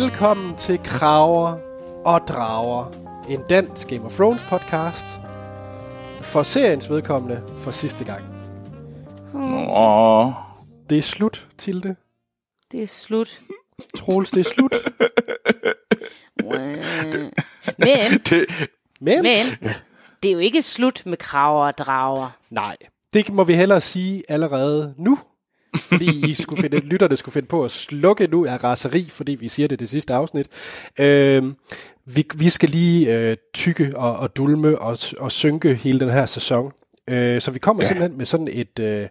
Velkommen til Kraver og Drager, en dansk Game of Thrones podcast. For seriens vedkommende for sidste gang. Åh, Det er slut, Tilde. Det er slut. Troels, det er slut. Men, det, Men, men, det er jo ikke slut med kraver og drager. nej, det må vi hellere sige allerede nu. Fordi I skulle finde, lytterne skulle finde på at slukke nu af raseri, fordi vi siger det det sidste afsnit. Øh, vi, vi skal lige øh, tykke og, og dulme og, og synke hele den her sæson. Øh, så vi kommer ja. simpelthen med sådan et øh,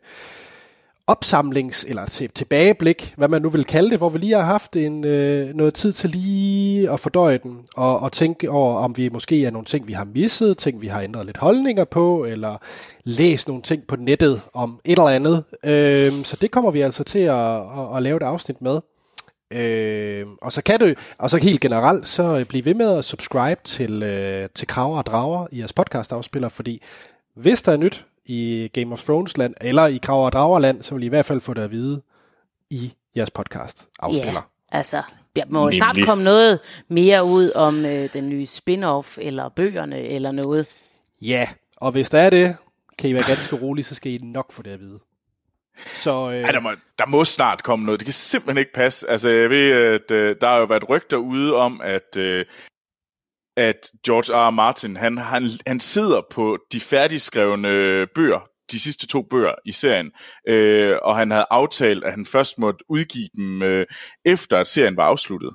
opsamlings- eller til, tilbageblik, hvad man nu vil kalde det, hvor vi lige har haft en, øh, noget tid til lige at fordøje den, og, og tænke over, om vi måske er nogle ting, vi har misset, ting, vi har ændret lidt holdninger på, eller læst nogle ting på nettet om et eller andet. Øh, så det kommer vi altså til at, at, at lave et afsnit med. Øh, og så kan du, og så helt generelt, så øh, bliv ved med at subscribe til, øh, til Kraver og Drager i jeres podcast afspiller, fordi hvis der er nyt i Game of Thrones land, eller i Kraver og Drager land, så vil I i hvert fald få det at vide i jeres podcast afspiller. Ja, altså, der må Nemlig. snart komme noget mere ud om øh, den nye spin-off, eller bøgerne, eller noget. Ja, og hvis der er det, kan I være ganske rolige, så skal I nok få det at vide. Så øh, ej, der, må, der må snart komme noget. Det kan simpelthen ikke passe. Altså, jeg ved, at øh, der har jo været rygter ude om, at, øh, at George R. R. Martin, han, han, han sidder på de færdigskrevne bøger, de sidste to bøger i serien, øh, og han havde aftalt, at han først måtte udgive dem, øh, efter at serien var afsluttet.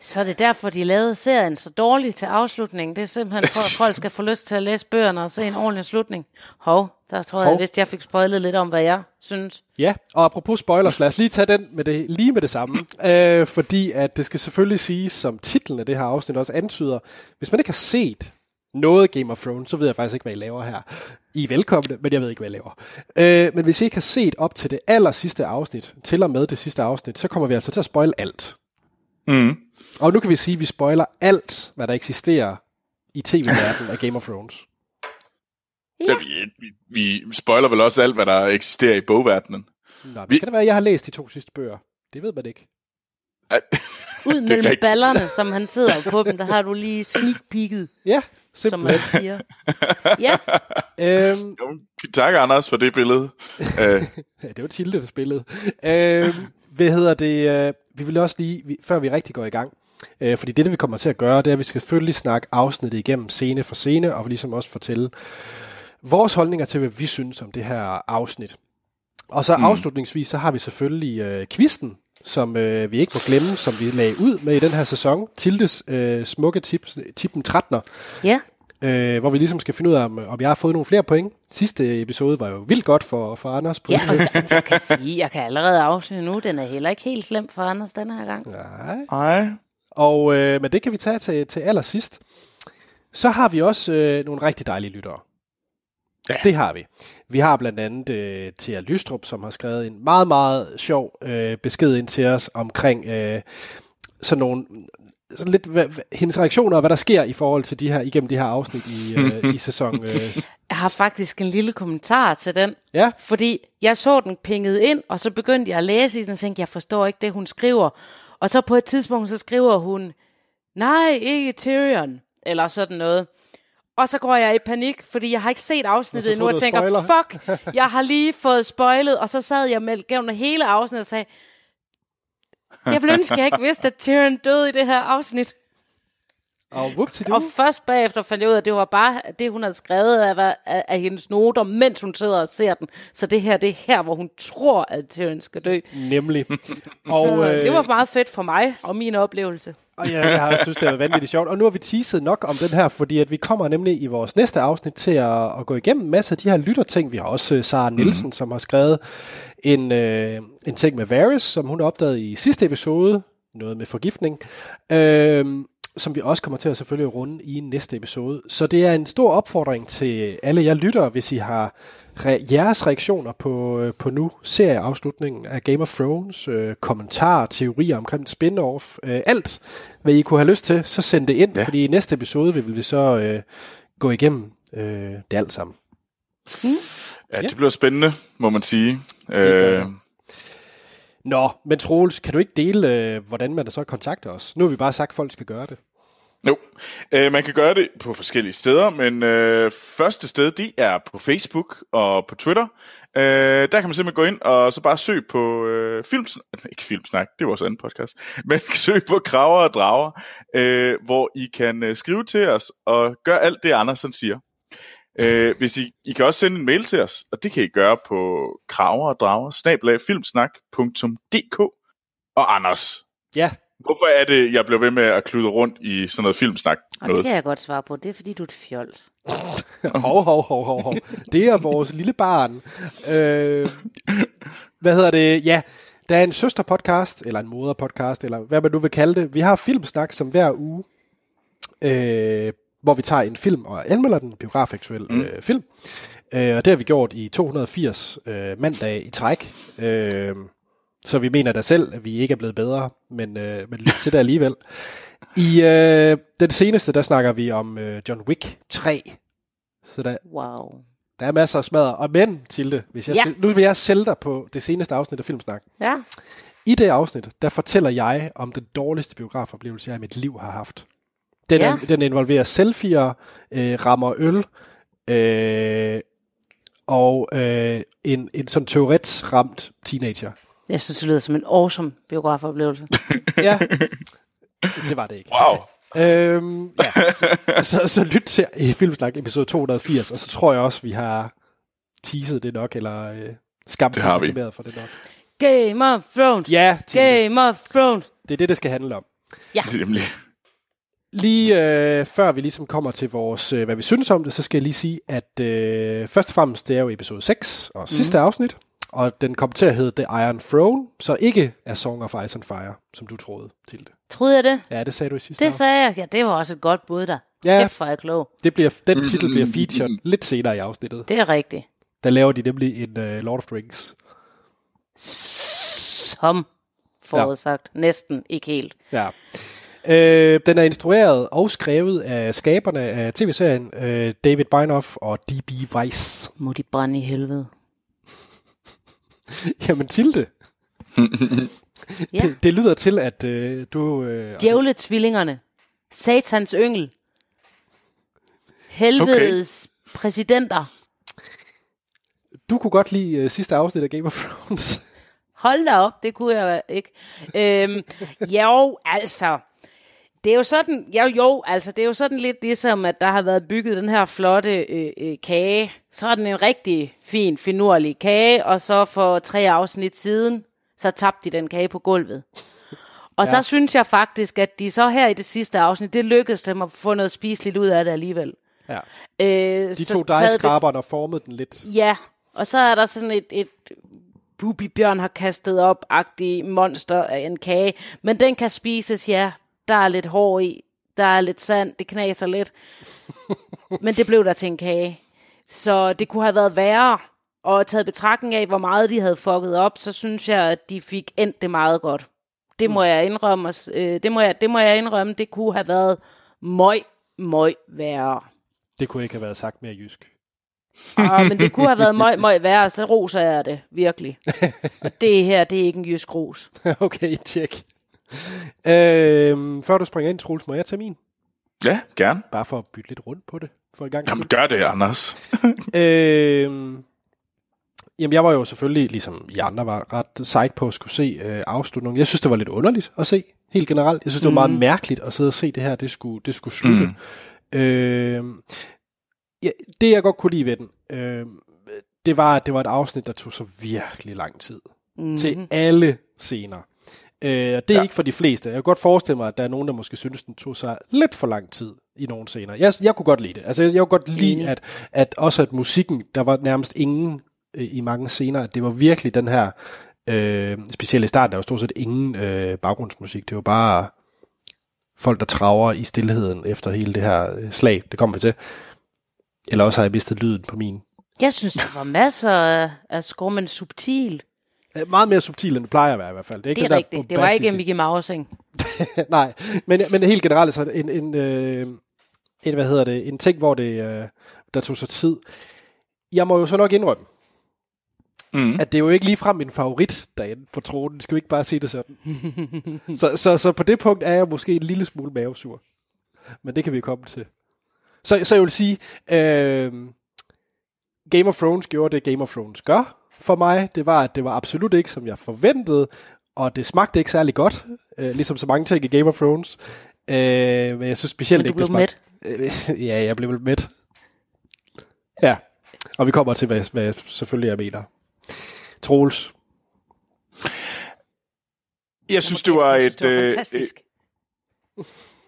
Så er det derfor, de lavede serien så dårligt til afslutningen. Det er simpelthen for, at folk skal få lyst til at læse bøgerne og se en ordentlig slutning. Hov, der tror jeg, hvis jeg fik spoilet lidt om, hvad jeg synes. Ja, og apropos spoilers, lad os lige tage den med det, lige med det samme. Øh, fordi at det skal selvfølgelig siges, som titlen af det her afsnit også antyder, hvis man ikke har set noget Game of Thrones, så ved jeg faktisk ikke, hvad I laver her. I er velkomne, men jeg ved ikke, hvad I laver. Øh, men hvis I ikke har set op til det aller sidste afsnit, til og med det sidste afsnit, så kommer vi altså til at spoil alt. Mm. Og nu kan vi sige, at vi spoiler alt, hvad der eksisterer i tv-verdenen af Game of Thrones. Ja. Vi, vi, vi spoiler vel også alt, hvad der eksisterer i bogverdenen. Nå, men Vi- kan det være, at jeg har læst de to sidste bøger? Det ved man ikke. Ej, Ud mellem rigtigt. ballerne, som han sidder på dem, der har du lige sneak peeket, Ja, som man simpelthen. siger. Ja, Øhm, jo, tak, Anders, for det billede. Ja, det var Tilde, der spillede. Øh, hvad hedder det? Øh, vi vil også lige, vi, før vi rigtig går i gang, øh, fordi det, det vi kommer til at gøre, det er, at vi skal selvfølgelig snakke afsnittet igennem scene for scene, og ligesom også fortælle vores holdninger til, hvad vi synes om det her afsnit. Og så mm. afslutningsvis, så har vi selvfølgelig øh, quizzen, som øh, vi ikke må glemme, som vi lagde ud med i den her sæson. Tildes øh, smukke tip, tippen 13'er, ja. øh, hvor vi ligesom skal finde ud af, om, om jeg har fået nogle flere point. Sidste episode var jo vildt godt for, for Anders. På Ja, og jeg, jeg kan sige, jeg kan allerede afsnit nu, den er heller ikke helt slem for Anders den her gang. Nej. ej. Og, øh, men det kan vi tage til, til allersidst. Så har vi også øh, nogle rigtig dejlige lyttere. Ja. Det har vi. Vi har blandt andet øh, Thea Lystrup, som har skrevet en meget, meget sjov øh, besked ind til os omkring øh, sådan nogle sådan lidt hvad, hendes reaktioner og hvad der sker i forhold til de her igennem de her afsnit i, øh, i sæson. Øh. Jeg har faktisk en lille kommentar til den. Ja, Fordi jeg så den pinget ind, og så begyndte jeg at læse i den, og tænkte, jeg forstår ikke det, hun skriver. Og så på et tidspunkt, så skriver hun, nej, ikke Tyrion, eller sådan noget. Og så går jeg i panik, fordi jeg har ikke set afsnittet endnu, og tænker, spoiler. fuck, jeg har lige fået spoilet, og så sad jeg med gennem hele afsnittet og sagde, jeg ville ønske, at jeg ikke vidste, at Tyrion døde i det her afsnit. og Og først bagefter fandt jeg ud af, at det var bare det, hun havde skrevet af, af, af hendes noter, mens hun sidder og ser den. Så det her, det er her, hvor hun tror, at Tyrion skal dø. nemlig. Og, så øh, det var meget fedt for mig og min oplevelse. Og ja, jeg har synes, det var vanvittigt sjovt. Og nu har vi teaset nok om den her, fordi at vi kommer nemlig i vores næste afsnit til at, at gå igennem en masse af de her lytterting. Vi har også uh, Sara Nielsen, mm. som har skrevet en, øh, en ting med Varys, som hun opdagede i sidste episode. Noget med forgiftning. Øh, som vi også kommer til at selvfølgelig runde i næste episode. Så det er en stor opfordring til alle jer lyttere, hvis I har re- jeres reaktioner på, øh, på nu serieafslutningen af Game of Thrones, øh, kommentarer, teorier omkring spin-off, øh, alt hvad I kunne have lyst til, så send det ind, ja. Ja. fordi i næste episode vil vi så øh, gå igennem øh, det alt sammen. Ja, det bliver spændende, må man sige. Øh, det. Nå, men Troels, kan du ikke dele, øh, hvordan man da så kontakter os? Nu har vi bare sagt, at folk skal gøre det. Jo, øh, man kan gøre det på forskellige steder, men øh, første sted, det er på Facebook og på Twitter. Øh, der kan man simpelthen gå ind og så bare søge på øh, filmsnak, ikke filmsnak, det er vores anden podcast, men søg på Kraver og Drager, øh, hvor I kan øh, skrive til os og gøre alt det, Andersen siger. Øh, hvis I, I kan også sende en mail til os, og det kan I gøre på kraver og drager, snablag.filmsnak.dk. Og Anders, Ja, hvorfor er det, jeg bliver ved med at klude rundt i sådan noget filmsnak? Og Noget? det kan jeg godt svare på. Det er fordi, du er et fjols. hov, hov, hov, hov, hov. Det er vores lille barn. Øh, hvad hedder det? Ja, der er en søsterpodcast, eller en moderpodcast, eller hvad man nu vil kalde det. Vi har Filmsnak, som hver uge, øh, hvor vi tager en film og anmelder den, biografaktuel mm. øh, film. Øh, og det har vi gjort i 280 øh, mandag i træk. Øh, så vi mener da selv, at vi ikke er blevet bedre, men, øh, men lyt til det alligevel. I øh, den seneste, der snakker vi om øh, John Wick 3. Så der, Wow. der er masser af smadre. Og men, Tilde, hvis jeg Ja. skal, nu vil jeg sælge dig på det seneste afsnit af Filmsnak. Ja. I det afsnit, der fortæller jeg om den dårligste biografoplevelse, jeg i mit liv har haft. Den, Ja. den involverer selfier, øh, rammer øl, øh, og øh, en, en sådan Tourette's-ramt teenager. Jeg synes, det lyder som en awesome biografoplevelse. Ja, det var det ikke. Wow. Øhm, ja, så, så, så lyt til i Filmsnak episode 280, og så tror jeg også, vi har teaset det nok, eller øh, skabt Det har vi. reklameret for det nok. Game of Thrones. Ja, Game of Thrones. det er det, det skal handle om. Det er nemlig. Lige øh, før vi ligesom kommer til vores, øh, hvad vi synes om det, så skal jeg lige sige, at øh, først og fremmest, det er jo episode 6 og sidste afsnit, og den kommer til at hedde The Iron Throne, så ikke er Song of Ice and Fire, som du troede til det. Troede jeg det? Ja, det sagde du i sidste Det afsnit. sagde jeg. Ja, det var også et godt bud der. Ja. Kæft, hvor jeg klog. Det bliver, den titel bliver featured lidt senere i afsnittet. Det er rigtigt. Der laver de nemlig en uh, Lord of the Rings. Som forudsagt. Ja. Næsten. Ikke helt. Ja. Øh, den er instrueret og skrevet af skaberne af tv-serien øh, David Beinoff og D.B. Weiss. Må de brænde i helvede. Jamen Tilde, Ja. det, det lyder til, at øh, du... Øh, Djævletvillingerne. Satans yngel. Helvedes okay. præsidenter. du kunne godt lide øh, sidste afsnit af Game of Thrones. Hold da op, det kunne jeg ikke. Øhm, jo, altså. Det er jo sådan, jo, jo, altså, det er jo sådan lidt ligesom, at der har været bygget den her flotte øh, øh, kage. Så er den en rigtig fin, finurlig kage, og så for tre afsnit siden, så tabte de den kage på gulvet. Og ja. så synes jeg faktisk, at de så her i det sidste afsnit, det lykkedes dem at få noget spiseligt ud af det alligevel. ja. Øh, De to dejskraberne og formede den lidt. Ja, og så er der sådan et, et Bubi Bjørn har kastet op-agtig monster af en kage. Men den kan spises, ja. Der er lidt hår i. Der er lidt sand. Det knaser lidt. Men det blev der til en kage. Så det kunne have været værre. Og taget betragtning af, hvor meget de havde fucket op, så synes jeg, at de fik endt det meget godt. Det må jeg indrømme. os- Øh, det, må jeg, det må jeg indrømme. Det kunne have været møg, møg værre. Det kunne ikke have været sagt mere jysk. Ah, men det kunne have været møg, møg værre, så roser jeg det, virkelig. Og det her, det er ikke en jysk ros. okay, tjek. Øh, før du springer ind, Troels, må jeg tage min? Ja, gerne. Bare for at bytte lidt rundt på det. For i gang. Jamen, gør det, Anders. Øh, jamen, jeg var jo selvfølgelig, ligesom I andre var, ret psyched på at skulle se øh, afslutningen. Jeg synes, det var lidt underligt at se, helt generelt. Jeg synes, det var meget mærkeligt at sidde og se det her, det skulle, det skulle slutte. Mm. Øh, ja, det, jeg godt kunne lide ved den, øh, det var, at det var et afsnit, der tog så virkelig lang tid. Mm. Til alle scener. Øh, og det er ja. ikke for de fleste. Jeg kan godt forestille mig, at der er nogen, der måske synes, den tog sig lidt for lang tid i nogle scener. Jeg, jeg kunne godt lide det. Altså, jeg, jeg kunne godt lide, at, at også at musikken, der var nærmest ingen øh, i mange scener, at det var virkelig den her, øh, specielt i starten, der var stort set ingen øh, baggrundsmusik. Det var bare folk, der traver i stillheden efter hele det her øh, slag. Det kommer vi til. Eller også har jeg mistet lyden på min. Jeg synes, der var masser af, af skrummen subtil. Øh, Meget mere subtil, end det plejer at være i hvert fald. Det er, ikke Det er den der rigtigt. Det var ikke Mickey Mousing. Nej, men, men helt generelt så en, en, øh, en, hvad hedder det, en ting, hvor det, øh, der tog sig tid. Jeg må jo så nok indrømme, mm. at det er jo ikke ligefrem min favorit derinde på tronen. Skal vi ikke bare sige det sådan? så, så, så på det punkt er jeg måske en lille smule mavesur. Men det kan vi komme til. Så, så jeg vil sige, øh, Game of Thrones gjorde det, Game of Thrones gør for mig. Det var, at det var absolut ikke, som jeg forventede, og det smagte ikke særlig godt, øh, ligesom så mange ting i Game of Thrones. Øh, men jeg synes specielt Men du ikke, det blev smagte... Øh, ja, jeg blev vel mæt. Ja, og vi kommer til, hvad, hvad selvfølgelig jeg mener. Troels. Jeg synes, det var et... det var øh, fantastisk.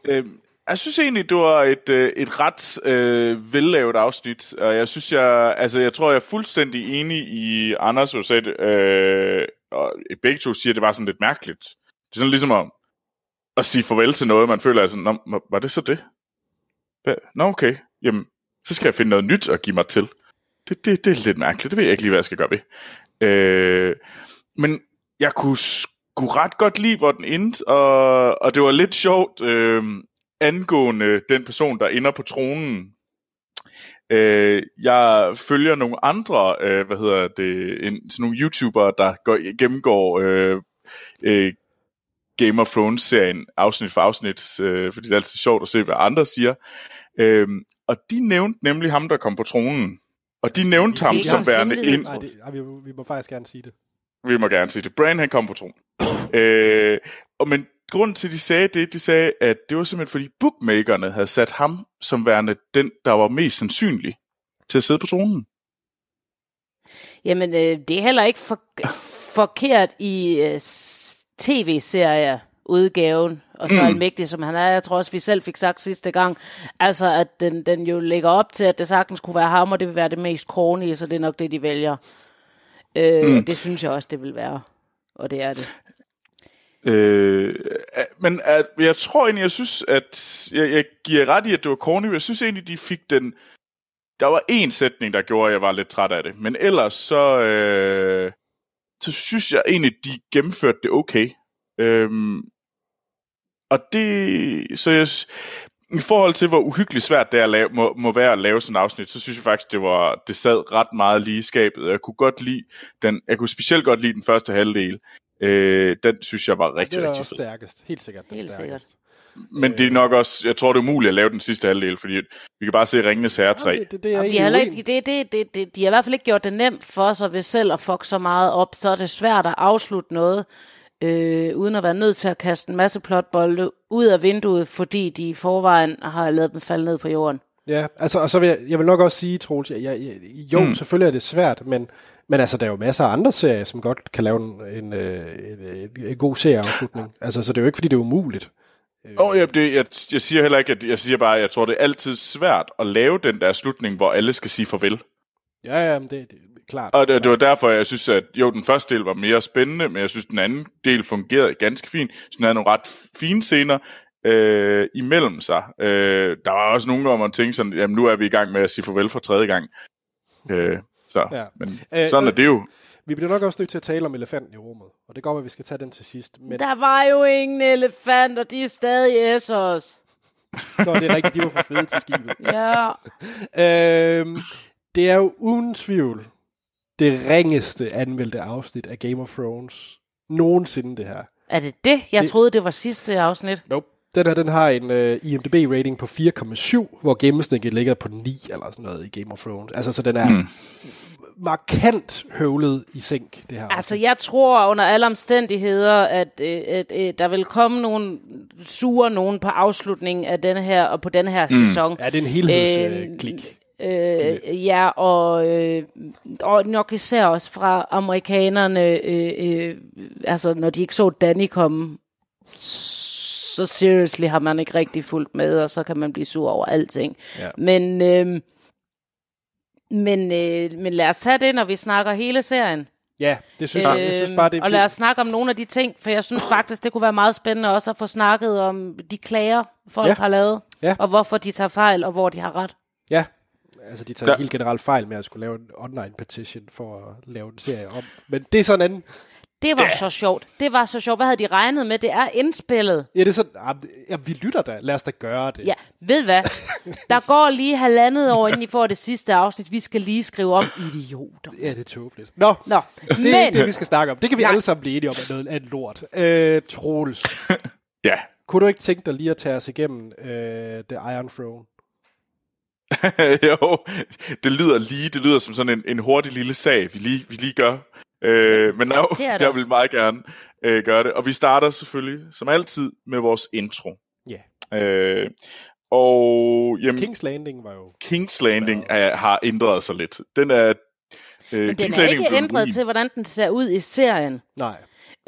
Øh, jeg synes egentlig, det var et, øh, et ret øh, vellavet afsnit, og jeg synes, jeg, altså, jeg tror, jeg er fuldstændig enig i Anders, der sagde øh, og begge to siger, at det var sådan lidt mærkeligt. Det er sådan ligesom at, at sige farvel til noget, man føler, altså, Nå, var det så det? Hvad? Nå, okay. Jamen, så skal jeg finde noget nyt at give mig til. Det, det, det er lidt mærkeligt. Det ved jeg ikke lige, hvad jeg skal gøre ved. Øh, men jeg kunne sgu ret godt lide, hvor den endte, og, og det var lidt sjovt øh, angående den person, der ender på tronen. Øh, jeg følger nogle andre, øh, hvad hedder det, en, sådan nogle YouTubere, der går, gennemgår øh, øh, Game of Thrones-serien afsnit for afsnit, øh, fordi det er altid sjovt at se, hvad andre siger. Øh, og de nævnte nemlig ham, der kom på tronen. Og de nævnte ham som værende hemmelighed. en... Nej, det, ej, vi, vi må faktisk gerne sige det. Vi må gerne sige det. Brian, han kom på tronen. øh, og men grunden til, at de sagde det, de sagde, at det var simpelthen, fordi bookmakerne havde sat ham som værende den, der var mest sandsynlig til at sidde på tronen. Jamen, øh, det er heller ikke for, forkert i øh, tv-serier udgaven, og så mm. almægtig som han er. Jeg tror også, vi selv fik sagt sidste gang, altså at den, den jo lægger op til, at det sagtens kunne være ham, og det vil være det mest corny, så det er nok det, de vælger. Øh, mm. Det synes jeg også, det vil være. Og det er det. Øh, men at, jeg tror egentlig, jeg synes, at jeg, jeg giver ret i, at det var corny, jeg synes egentlig, de fik den... Der var en sætning, der gjorde, at jeg var lidt træt af det. Men ellers så, øh, så synes jeg egentlig, de gennemførte det okay. Øhm, og det... Så jeg, i forhold til, hvor uhyggeligt svært det er at lave, må, må være at lave sådan et afsnit, så synes jeg faktisk, det var det sad ret meget lige i skabet. Jeg kunne godt lide den, jeg kunne specielt godt lide den første halvdel. Øh, den synes jeg var rigtig, det er rigtig også fed. stærkest. Helt sikkert den Helt stærkest. Men det er nok også, jeg tror det er umuligt at lave den sidste halvdel, fordi vi kan bare se Ringenes Herre 3. Jamen, det, det, det er Og jeg de, har ikke, det, det, det, det, de har i hvert fald ikke gjort det nemt for sig ved selv at fuck så meget op. Så er det svært at afslutte noget, øh, uden at være nødt til at kaste en masse plotbolde ud af vinduet, fordi de i forvejen har lavet dem falde ned på jorden. Ja, altså, og så vil jeg, jeg vil nok også sige, Troels, jeg, jeg, jo, mm. selvfølgelig er det svært, men, men altså, der er jo masser af andre serier, som godt kan lave en, en, øh, en, en, god serieafslutning. Altså, så det er jo ikke, fordi det er umuligt. Og ja, det, jeg, jeg siger heller ikke, at jeg siger bare, at jeg tror, det er altid svært at lave den der slutning, hvor alle skal sige farvel. Ja, ja, men det, det er klart. Og det, det var derfor, jeg synes, at jo, den første del var mere spændende, men jeg synes, den anden del fungerede ganske fint. Så den havde nogle ret fine scener øh, imellem sig. Øh, der var også nogen, hvor man tænkte sådan, jamen nu er vi i gang med at sige farvel for tredje gang. Øh, så, Ja. men Øh, sådan er øh, det jo. Vi bliver nok også nødt til at tale om elefanten i rummet, og det går at vi skal tage den til sidst. Men Der var jo ingen elefanter, de er stadig Essos. Nå, det er rigtigt, de var for fede til skibet. Ja. Øhm, det er jo uden tvivl det ringeste anmeldte afsnit af Game of Thrones nogensinde, det her. Er det det? Jeg Det- troede, det var sidste afsnit. Nope. Den her, den har en uh, IMDb-rating på 4,7, hvor gennemsnittet ligger på 9 eller sådan noget i Game of Thrones. Altså, så den er mm. markant høvlet i sænk, det her. Altså, jeg tror under alle omstændigheder, at, øh, at, at der vil komme nogle sure nogen på afslutningen af denne her, og på denne her mm. sæson. Ja, det er en helhedsklik. Øh, klik. Øh, ja, og, øh, og nok især også fra amerikanerne, øh, øh, altså når de ikke så Danny komme, så seriously har man ikke rigtig fulgt med, og så kan man blive sur over alting. Ja. Men, øh, men, øh, men lad os tage det, når vi snakker hele serien. ja, det synes jeg. Jeg synes bare, det, Øhm, og lad os snakke om nogle af de ting, for jeg synes faktisk, det kunne være meget spændende også at få snakket om de klager, folk ja. har lavet, Ja. og hvorfor de tager fejl, og hvor de har ret. Ja, altså de tager Ja. helt generelt fejl med at skulle lave en online petition for at lave en serie om. Men det er sådan en anden... Det var Ja. så sjovt. Det var så sjovt. Hvad havde de regnet med? Det er indspillet. Ja, det er sådan, ah, ja, vi lytter da. Lad os da gøre det. Ja, ved hvad? Der går lige halvandet år, inden I får det sidste afsnit. Vi skal lige skrive om idioter. Ja, det er tåbeligt. Nå, Nå, det er men... det, vi skal snakke om. Det kan vi Nej. alle sammen blive enige om, at noget er et lort. Øh, Troels, Ja. kunne du ikke tænke dig lige at tage os igennem øh, The Iron Throne? jo, det lyder lige, det lyder som sådan en, en hurtig lille sag, vi lige, vi lige gør. Øh, men no, det er jeg vil meget gerne øh, gøre det. Og vi starter selvfølgelig, som altid, med vores intro. Ja. Øh, og jamen, King. King's Landing var jo... King's Landing er, har ændret sig lidt. Den er... Øh, Men den King's er Landing ikke ændret til, hvordan den ser ud i serien. Nej.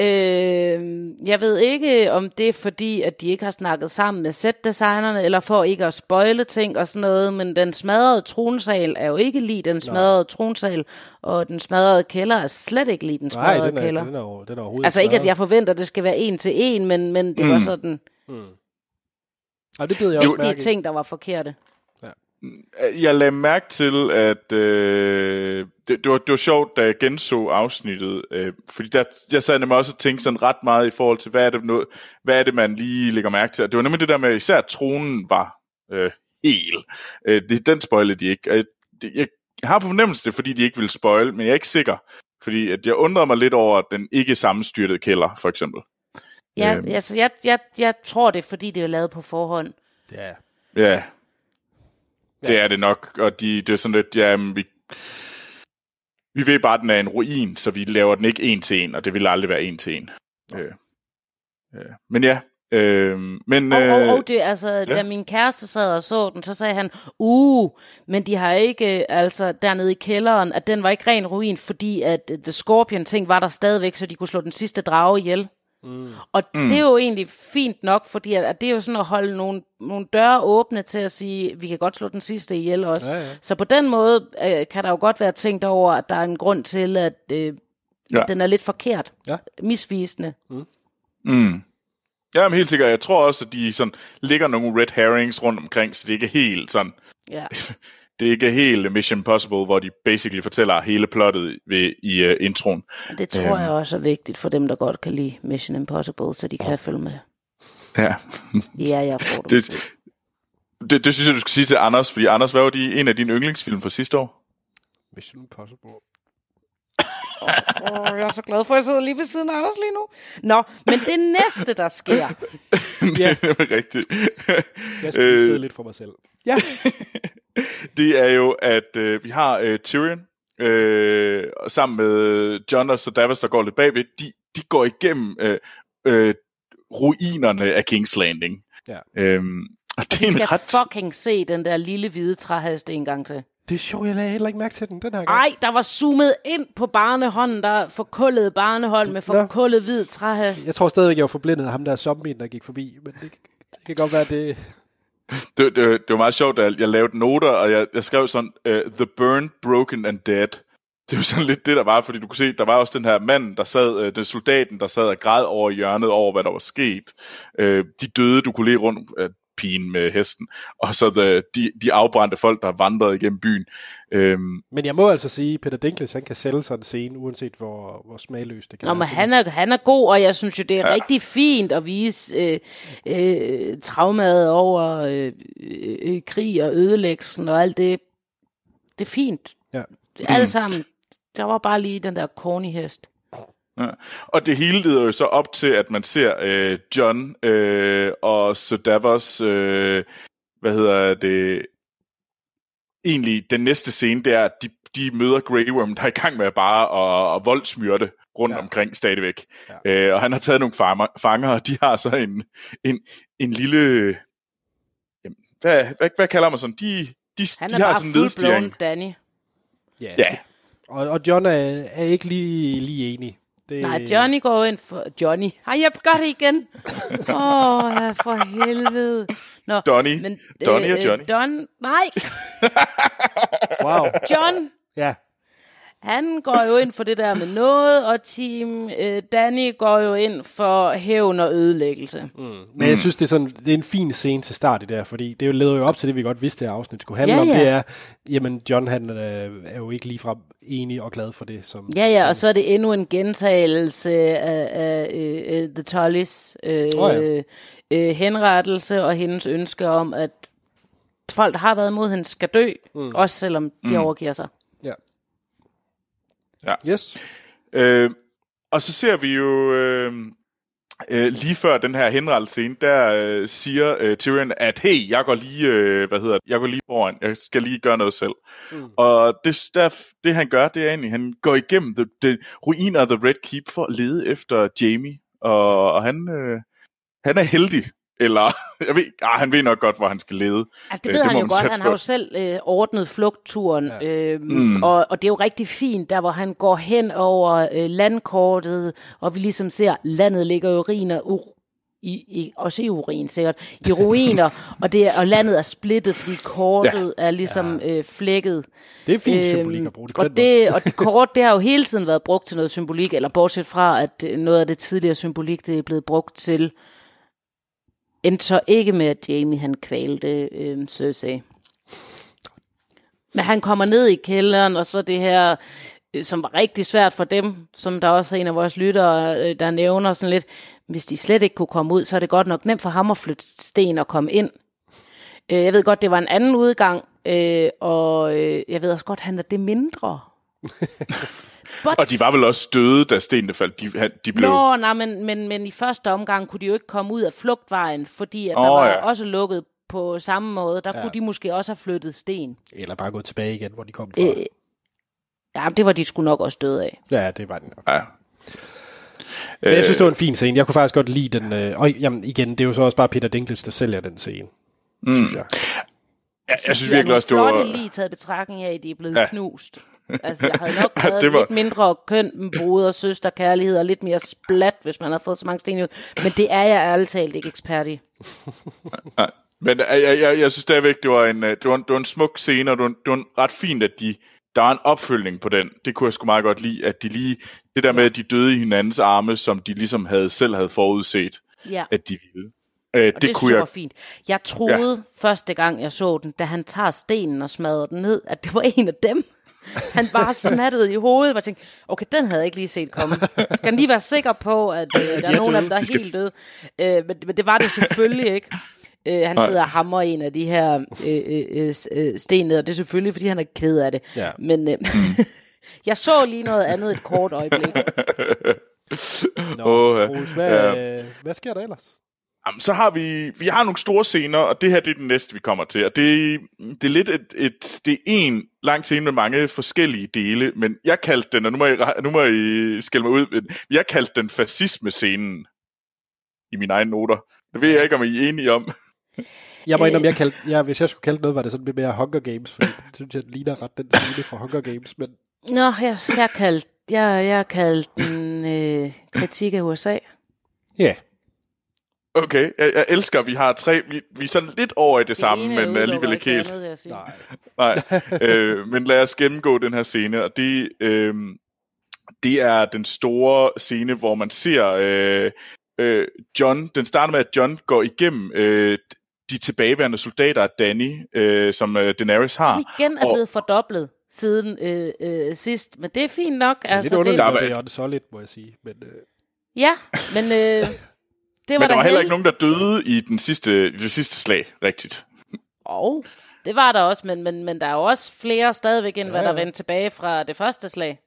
Øh, jeg ved ikke, om det er fordi, at de ikke har snakket sammen med setdesignerne, eller for ikke at spoile ting og sådan noget, men den smadrede tronsal er jo ikke lige den smadrede tronsal, og den smadrede kælder er slet ikke lige den Nej, smadrede den er, kælder. den er, den er overhovedet Altså ikke, at jeg forventer, at det skal være en til en, men, men det mm. var Mm. sådan Ej, det blev jeg også mærke i. ting, der var forkerte. Jeg lagde mærke til, at øh, det, det, var, det var sjovt, da jeg genså afsnittet, øh, fordi der, jeg sad nemlig også og tænkte sådan ret meget i forhold til, hvad er det, noget, hvad er det man lige lægger mærke til. Og det var nemlig det der med, især at tronen var øh, hel. Øh, det, den spoilede de ikke. Øh, det, jeg har på fornemmelse det, fordi de ikke ville spoil, men jeg er ikke sikker. Fordi at jeg undrede mig lidt over den ikke sammenstyrtede kælder, for eksempel. Ja, Øhm. altså, jeg, jeg, jeg tror det, er, fordi det er lavet på forhånd. Ja. Ja, det er det nok. Og de, det er sådan lidt, ja, vi, vi ved bare, at den er en ruin, så vi laver den ikke en til en, og det vil aldrig være en til en. Øh, øh, men ja, øh, men... Og, og, øh, og det, altså, ja. da min kæreste sad og så den, så sagde han, uh, men de har ikke, altså dernede i kælderen, at den var ikke ren ruin, fordi at øh, The Scorpion-ting var der stadigvæk, så de kunne slå den sidste drage ihjel. Mm. Og mm. det er jo egentlig fint nok, fordi at, at det er jo sådan at holde nogle, nogle døre åbne til at sige, vi kan godt slå den sidste ihjel også. Ja, ja. Så på den måde øh, kan der jo godt være tænkt over, at der er en grund til, at, øh, Ja. den er lidt forkert, Ja. misvisende. mm. Ja, men helt sikkert. Jeg tror også, at de sådan, ligger nogle red herrings rundt omkring, så det ikke er helt sådan... Ja. Det er ikke helt Mission Impossible, hvor de basically fortæller hele plottet ved, i uh, introen. Det tror jeg også er vigtigt for dem, der godt kan lide Mission Impossible, så de kan følge med. Ja. Ja, jeg får det. Det, det, det synes jeg, du skal sige til Anders, fordi Anders, hvad var de, en af dine yndlingsfilm fra sidste år? Mission Impossible. Oh, jeg er så glad for, at jeg sidder lige ved siden af Anders lige nu. Nå, men det næste, der sker, Ja. det er rigtigt. Jeg skal lige sidde lidt for mig selv. Ja. det er jo, at øh, vi har øh, Tyrion øh, sammen med John og så Davos, der går lidt bagved. De, de går igennem øh, øh, ruinerne af King's Landing. Ja. Øhm, og det er vi en skal ret... fucking se den der lille hvide træhest en gang til. Det er sjovt, jeg lagde heller ikke mærke til den den her gang. Ej, der var zoomet ind på barnehånden, der forkullede barnehold med forkullet hvid træhest. Jeg tror stadigvæk, jeg var forblindet af ham der zombien, der gik forbi. Men det, det kan godt være, det... Det, det, det var meget sjovt, at jeg lavede noter, og jeg, jeg skrev sådan, uh, The Burned, Broken and Dead. Det var sådan lidt det, der var, fordi du kunne se, der var også den her mand, der sad, uh, den soldaten, der sad og græd over hjørnet over, hvad der var sket. Uh, de døde, du kunne lige rundt uh, pigen med hesten, og så the, de, de afbrændte folk, der vandrede igennem byen. Um, Men jeg må altså sige, Peter Dinklage, han kan sælge sådan en scene, uanset hvor, hvor smagløst det kan Nå, være. men han er, han er god, og jeg synes jo, det er ja. rigtig fint at vise øh, øh, traumet over øh, øh, krig og ødelæggelsen og alt det. Det er fint. Ja. Det er alle sammen. Der var bare lige den der corny hest. Ja. Og det hele leder jo så op til, at man ser øh, John øh, og Sir Davos, øh, hvad hedder det, egentlig den næste scene, det er, at de, de møder Grey Worm, der er i gang med bare at, at voldsmyrde rundt Ja. omkring stadigvæk. Ja. Øh, og han har taget nogle fanger, fanger, og de har så en, en, en lille... Jamen, hvad, hvad, hvad kalder man sådan? De, de, Han de har bare sådan en Danny. Ja, Ja, Og, og John er, er ikke lige, lige enig. Det, Nej, Johnny går ind for... Johnny. Ej, jeg gør det igen. Åh, oh, for helvede. Nå, Donnie. men, Donnie og øh, Johnny. Don, nej, Wow. John Ja. Han går jo ind for det der med noget, og Team øh, Danny går jo ind for hævn og ødelæggelse. Mm. Men jeg synes, det er, sådan, det er en fin scene til start i der, fordi det leder jo op til det, vi godt vidste, at afsnit skulle handle Ja, om. ja. Det er, jamen John han øh, er jo ikke ligefrem enig og glad for det. Som, Ja, ja, og så er det endnu en gentagelse af, af øh, øh, The Tullys øh, Åh, ja. øh, øh, henrettelse og hendes ønske om, at folk, der har været imod hende, skal dø, mm. også selvom de mm. overgiver sig. Ja. Yes. Øh, og så ser vi jo øh, øh, lige før den her henrettelsescene, der øh, siger øh, Tyrion, at hey, jeg går lige, øh, hvad hedder det, jeg går lige foran, jeg skal lige gøre noget selv. Mm. Og det, der, det han gør, det er egentlig, han går igennem the, the ruiner af The Red Keep for at lede efter Jamie, og, og han, øh, han er heldig. Eller, jeg ved, ah, han ved nok godt, hvor han skal lede. Altså, det Øh, ved det han jo godt. Han har jo selv øh, ordnet flugtturen. Ja. Øhm, Mm. og, og det er jo rigtig fint, der hvor han går hen over øh, landkortet, og vi ligesom ser, landet ligger i uriner, ur, i, i, også i urin sikkert, i ruiner, og, det, og landet er splittet, fordi kortet ja. er ligesom ja. øh, flækket. Det er fint symbolik at bruge det og det, og det kort, det har jo hele tiden været brugt til noget symbolik, eller bortset fra, at øh, noget af det tidligere symbolik, det er blevet brugt til, endte så ikke med, at Jamie han kvalte øh, Cersei. Men han kommer ned i kælderen, og så det her, øh, som var rigtig svært for dem, som der også er en af vores lyttere, øh, der nævner sådan lidt, hvis de slet ikke kunne komme ud, så er det godt nok nemt for ham at flytte sten og komme ind. Øh, jeg ved godt, det var en anden udgang, øh, og øh, jeg ved også godt, han er det mindre. But, Og de var vel også døde, da stenene faldt. De, han- de blev... Nå, nej, men, men, men i første omgang kunne de jo ikke komme ud af flugtvejen, fordi at Åh, der var ja. også lukket på samme måde. Der ja. kunne de måske også have flyttet sten. Eller bare gå tilbage igen, hvor de kom fra. Øh, ja, det var de sgu nok også døde af. Ja, det var det nok. Ja. Men jeg synes, det var en fin scene. Jeg kunne faktisk godt lide den. Øh, og jamen, igen, det er jo så også bare Peter Dinklage, der sælger den scene. Mm. Synes jeg. Ja, jeg synes De har virkelig også, det var... flotte lige taget betragtning af, at de er blevet ja. knust. Altså, jeg havde nok været det var- lidt mindre køn broder, søster, kærlighed og lidt mere splat, hvis man havde fået så mange sten ud. Men det er jeg ærligt talt ikke ekspert i. Nej. Men jeg, jeg, jeg, jeg synes stadigvæk, det var en, øh, det var en, det var en smuk scene, og det var, en, det var en ret fint, at de, der er en opfølgning på den. Det kunne jeg sgu meget godt lide, at de lige, det der med, at de døde i hinandens arme, som de ligesom havde, selv havde forudset, Ja. at de ville. Øh, det, det, kunne jeg, var fint. Jeg troede ja. første gang, jeg så den, da han tager stenen og smadrer den ned, at det var en af dem. Han bare smattede i hovedet, og tænkte, okay, den havde jeg ikke lige set komme. Skal lige være sikker på, at øh, der er, er nogen af dem, der er De skal- helt døde? Øh, men, men det var det selvfølgelig ikke. Øh, han sidder og hammer en af de her øh, øh, øh, øh, sten ned, og det er selvfølgelig, fordi han er ked af det. Ja. Men øh, jeg så lige noget andet et kort øjeblik. Nå, Åh, ja. Troels, hvad, øh, hvad sker der ellers? Jamen, så har vi, vi har nogle store scener, og det her det er den næste, vi kommer til. Og det, det er lidt et, et, det er en lang scene med mange forskellige dele, men jeg kaldte den, og nu må I, nu må I skælde mig ud, men jeg kaldte den fascisme-scenen i mine egne noter. Det ved jeg ikke, om I er enige om. Jeg må Øh. indrømme, jeg kaldte, ja, hvis jeg skulle kalde noget, var det sådan lidt mere Hunger Games, fordi det synes jeg ligner ret den scene fra Hunger Games, men Nå, jeg, jeg kaldte jeg, jeg kaldte den øh, kritik af USA. ja, Okay, jeg, jeg elsker, at vi har tre, vi, vi er sådan lidt over i det, samme, ene men alligevel ikke det helt. andet, nej. Nej, øh, men lad os gennemgå den her scene, og det, øh, det er den store scene, hvor man ser øh, øh, John, den starter med, at John går igennem øh, de tilbageværende soldater af Danny, øh, som øh, Daenerys har. Som igen er Og- blevet fordoblet siden øh, øh, sidst. Men det er fint nok. Det er Altså, lidt underligt, det, det er on solid, må jeg sige. Men, øh, ja, men øh, det Men der var heller ikke nogen, der døde i, den sidste, i det sidste slag, rigtigt. Og det var der også, men, men, men der er jo også flere stadigvæk, end ja, hvad der ja. vendte tilbage fra det første slag.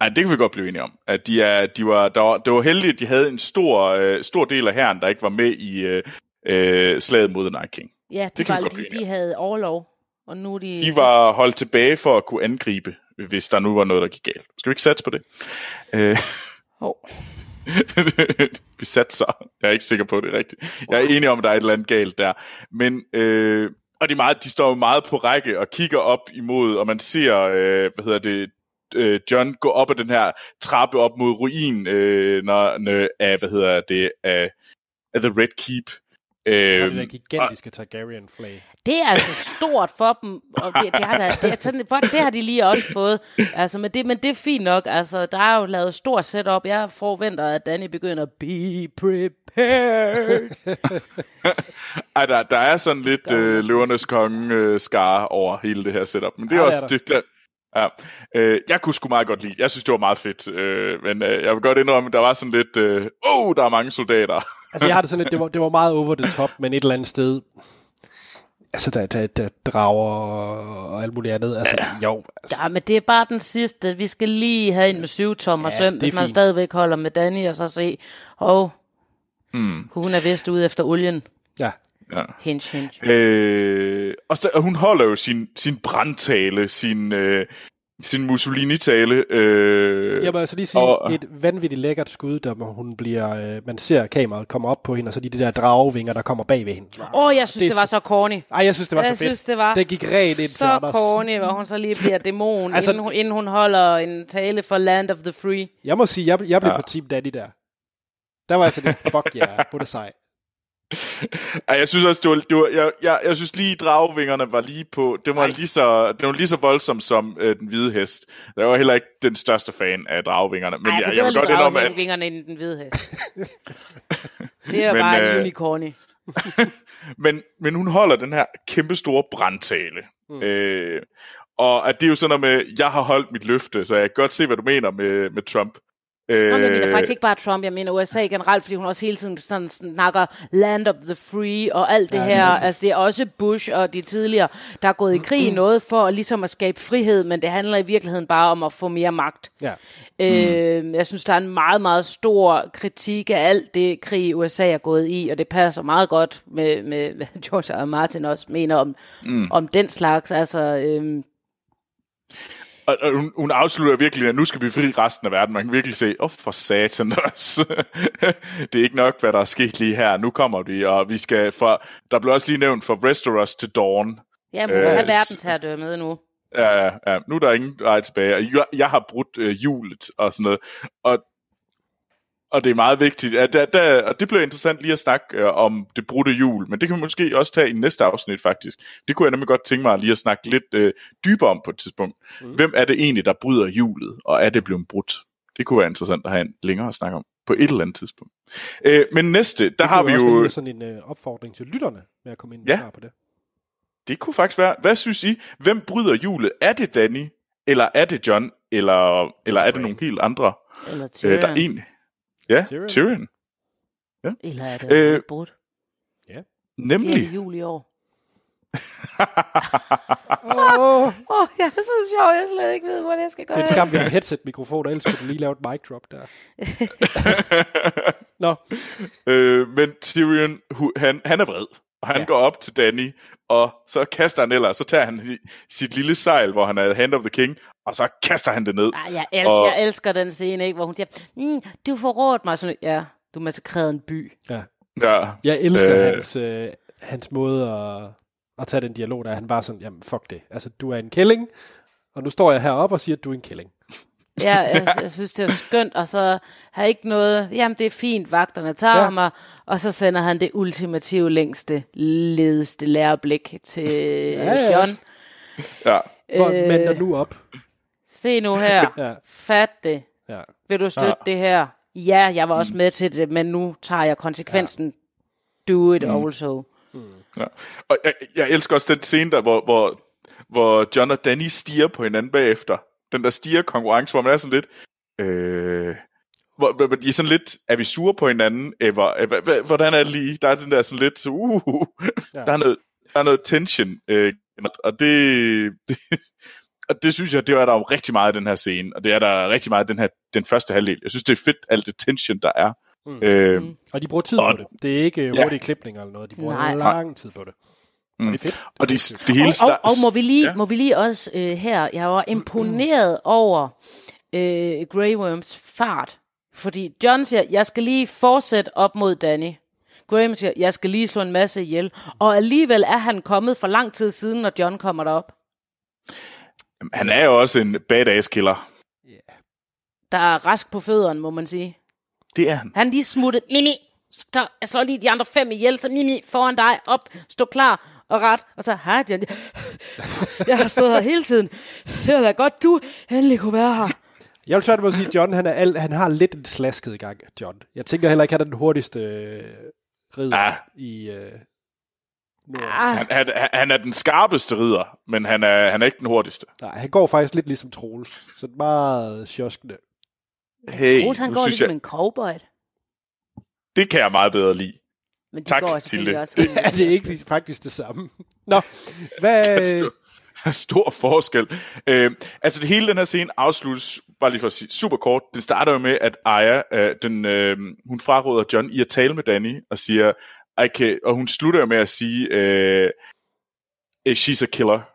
Ej, det kan vi godt blive enige om. At de er, de var, der var, det var heldigt, at de havde en stor, øh, stor del af herren, der ikke var med i øh, øh, slaget mod The Night King. Ja, de, Det vi var, de, de havde overlov, og nu de... De var holdt tilbage for at kunne angribe, hvis der nu var noget, der gik galt. Skal vi ikke satse på det? Øh, Oh. vi satser. Jeg er ikke sikker på, det er rigtigt. Jeg er enig om, at der er et eller andet galt der. Men, øh, og de, meget, de står jo meget på række og kigger op imod, og man ser, øh, hvad hedder det, øh, John gå op ad den her trappe op mod ruin, øh, når, når, af, hvad hedder det, af, af The Red Keep. Og det Øhm, der gigantiske Targaryen flag. Det er altså stort for dem, og det, det, har, der, det, er sådan, for, det har de lige også fået. Altså, men, det, men det er fint nok. Altså, der er jo lavet stor setup. Jeg forventer, at Danny begynder at be prepared. Ej, der, der er sådan lidt øh, løvernes konge øh, skare over hele det her setup. Men det er Ja, det også er det, der... Ja. Øh, jeg kunne sgu meget godt lide. Jeg synes, det var meget fedt. Øh, men øh, jeg vil godt indrømme, at der var sådan lidt... Øh, oh, der er mange soldater. Altså, jeg har det sådan lidt, det var, det var meget over the top, men et eller andet sted... Altså, der, der, der drager og alt muligt andet. Altså, jo. Altså, Ja, men det er bare den sidste. Vi skal lige have en med syv tommer Ja, ja, søm, hvis man fint. stadigvæk holder med Danny, og så se, og Hmm. hun er vist ude efter olien. ja. Ja. Hinge, hinge. Øh, og, så, og hun holder jo sin, sin brandtale, sin, øh, sin Mussolini-tale. Øh, Jeg må altså lige sige, og- et vanvittigt lækkert skud, der hvor hun bliver, øh, man ser kameraet komme op på hende, og så de, de der dragevinger, der kommer bag ved hende. Åh, oh, jeg synes, Det det, var så- corny. Ej, jeg synes, det var jeg så fedt. synes, det var det gik rent ind så Anders. corny, hvor hun så lige bliver dæmon, Altså- inden, hun, inden hun holder en tale for Land of the Free. Jeg må sige, jeg, jeg blev Ja. på Team Daddy der. Der var altså det, fuck ja, yeah, på det sej. Ej, jeg synes også, det var, det var jeg, jeg, jeg synes lige, dragvingerne var lige på, det var, lige så, det var lige så voldsom som øh, den hvide hest. Jeg var heller ikke den største fan af dragvingerne, men Ej, jeg jeg, jeg vil godt indrømme, at, dragvingerne end den hvide hest. det er Men, bare en øh, unicorny. men, men hun holder den her kæmpe store brandtale. Mm. Øh, og at det er jo sådan noget med, jeg har holdt mit løfte, så jeg kan godt se, hvad du mener med, med Trump. Øh, Nå, men jeg mener faktisk ikke bare Trump, jeg mener USA generelt, fordi hun også hele tiden sådan snakker land of the free og alt det Ja, det er her. rigtigt. Altså det er også Bush og de tidligere, der er gået i krig i noget for ligesom at skabe frihed, men det handler i virkeligheden bare om at få mere magt. Ja. Øh, jeg synes, der er en meget, meget stor kritik af alt det krig, USA er gået i, og det passer meget godt med, med hvad George. R. Martin også mener om, mm. om den slags. Altså, øh, Og, og hun, hun afslutter virkelig, at nu skal vi fri resten af verden. Man kan virkelig se, åh, oh, for satan også. det er ikke nok, hvad der er sket lige her. Nu kommer vi, og vi skal for... Der blev også lige nævnt for Westeros til Dawn. ja, hun vil have Øh, verdensherredømmet nu. Ja, ja, ja. Nu er der ingen vej tilbage. Jeg, jeg har brudt øh, hjulet og sådan noget. Og, og det er meget vigtigt. At der, der, og det bliver interessant lige at snakke øh, om det brudte hjul, men det kan vi måske også tage i næste afsnit faktisk. Det kunne jeg nemlig godt tænke mig lige at snakke lidt øh, dybere om på et tidspunkt. Mm. Hvem er det egentlig, der bryder hjulet, og er det blevet brudt? Det kunne være interessant at have en længere at snakke om på et eller andet tidspunkt. Øh, men næste, der Det har vi jo... være sådan en øh, opfordring til lytterne med at komme ind med Ja. svar på det. Det kunne faktisk være. Hvad synes I? Hvem bryder hjulet? Er det Danny? Eller er det John? Eller, eller er det nogle helt andre? Eller Øh, Tyrion. der er en... Ja, Tyrion. Tyrion. Tyrion. Eller er det Øh, brudt? Nemlig. Det er jul i år. Åh, Åh, oh, jeg er så sjov, jeg slet ikke ved, hvor jeg skal gå. det er en skam, vi har headset-mikrofoner, ellers skulle du lige lave et mic drop der. Nå, øh, men Tyrion, hu- han, han er vred. Og han Ja. går op til Danny, og så kaster han ellers, så tager han sit lille sejl, hvor han er Hand of the King, og så kaster han det ned. Ej, jeg, elsker, Og- jeg elsker den scene, ikke, hvor hun siger, mm, du forrådte mig. Sådan, ja, du massakrerede en by. ja. Ja. Jeg elsker Øh. hans, øh, hans måde at, at tage den dialog, der han bare sådan, jamen fuck det. Altså, du er en killing, og nu står jeg heroppe og siger, at du er en killing. Ja, jeg, jeg synes, det er skønt, og så har ikke noget, jamen det er fint, vagterne tager Ja. ham, og, og så sender han det ultimative, længste, ledeste læreblik til ja, ja. ja. John. ja. For Øh. mænd nu op. Se nu her, Ja, fat det. ja. Vil du støtte ja. det her? Ja, jeg var også med til det, men nu tager jeg konsekvensen. Ja. Do it mm. also. Ja. Og jeg, jeg elsker også den scene der, hvor, hvor, hvor John og Danny stiger på hinanden bagefter. Den der stiger konkurrence, hvor man er sådan lidt... Øh, hvor, hvor de er sådan lidt, er vi sure på hinanden? Eller, øh, hvordan er det lige? Der er den der sådan lidt, uh, Ja. der, er noget, der er noget tension. Øh, og det, det, og det synes jeg, det er der jo rigtig meget i den her scene, og det er der rigtig meget i den her den første halvdel. Jeg synes, det er fedt, alt det tension, der er. Mm. Øh, Og de bruger tid Og- på det. Det er ikke Ja. hurtige klipninger eller noget. De bruger Nej. lang tid på det. Mm. Og det er fedt. og det, det hele Og, og, og må, vi lige, Ja. må vi lige også øh, her, jeg var imponeret over øh, Grey Worms fart. Fordi John siger, jeg skal lige fortsætte op mod Danny. Graham siger, jeg skal lige slå en masse ihjel. Og alligevel er han kommet for lang tid siden, når John kommer derop. han er jo også en badass killer. Der er rask på fødderne, må man sige. Det er han. Han lige smuttet, mimi, jeg slår lige de andre fem ihjel, så Mimi foran dig, op, stå klar og ret. Og så, hej, jeg, jeg har stået her hele tiden. Det har været godt, du endelig kunne være her. Jeg vil tværtimod sige, at John han, er al, han har lidt en slasket gang, John. Jeg tænker heller ikke, at han er den hurtigste øh, ridder Ah. i øh, Norden. Ah, Han, han, han er den skarpeste ridder, men han er, han er ikke den hurtigste. Nej, han går faktisk lidt ligesom Troels. Så meget sjoskende. Hey, Troels, han går synes ligesom jeg, en cowboy. det kan jeg meget bedre lide. Men de Tak, går selvfølgelig Tilde. også helt Ja, det er ikke faktisk det samme. Nå, hvad... Der er stor, stor forskel. Øh, altså, det hele den her scene afsluttes, bare lige for at sige super kort, den starter jo med, at Aya, øh, den, øh, hun fraråder John i at tale med Danny, og siger, I can, og hun slutter jo med at sige, øh, she's a killer.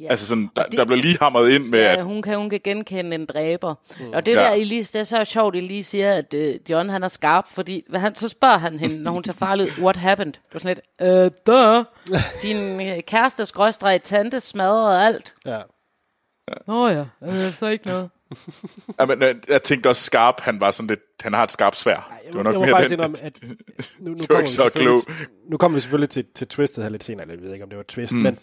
Ja. Altså sådan, der, det- der bliver lige hamret ind med, Ja, at hun kan, hun kan genkende en dræber. Mm. Og det Ja. der, Elise, det er så sjovt, Elise siger, at uh, John han er skarp, fordi hvad han, så spørger han hende, når hun tager farlig ud, what happened? Det var sådan lidt, øh, duh. Din øh, kæreste skråstreg tante smadrede alt. Ja. Nå ja, øh, så ikke noget. Jamen, øh, jeg tænkte også skarp, han var sådan lidt, han har et skarpt svær. Jeg, må, jeg må faktisk indrømme, at nu, nu, var kommer vi så selvfølgelig, nu kommer vi selvfølgelig til, til twistet her lidt senere, eller jeg ved ikke, om det var twist, mm. men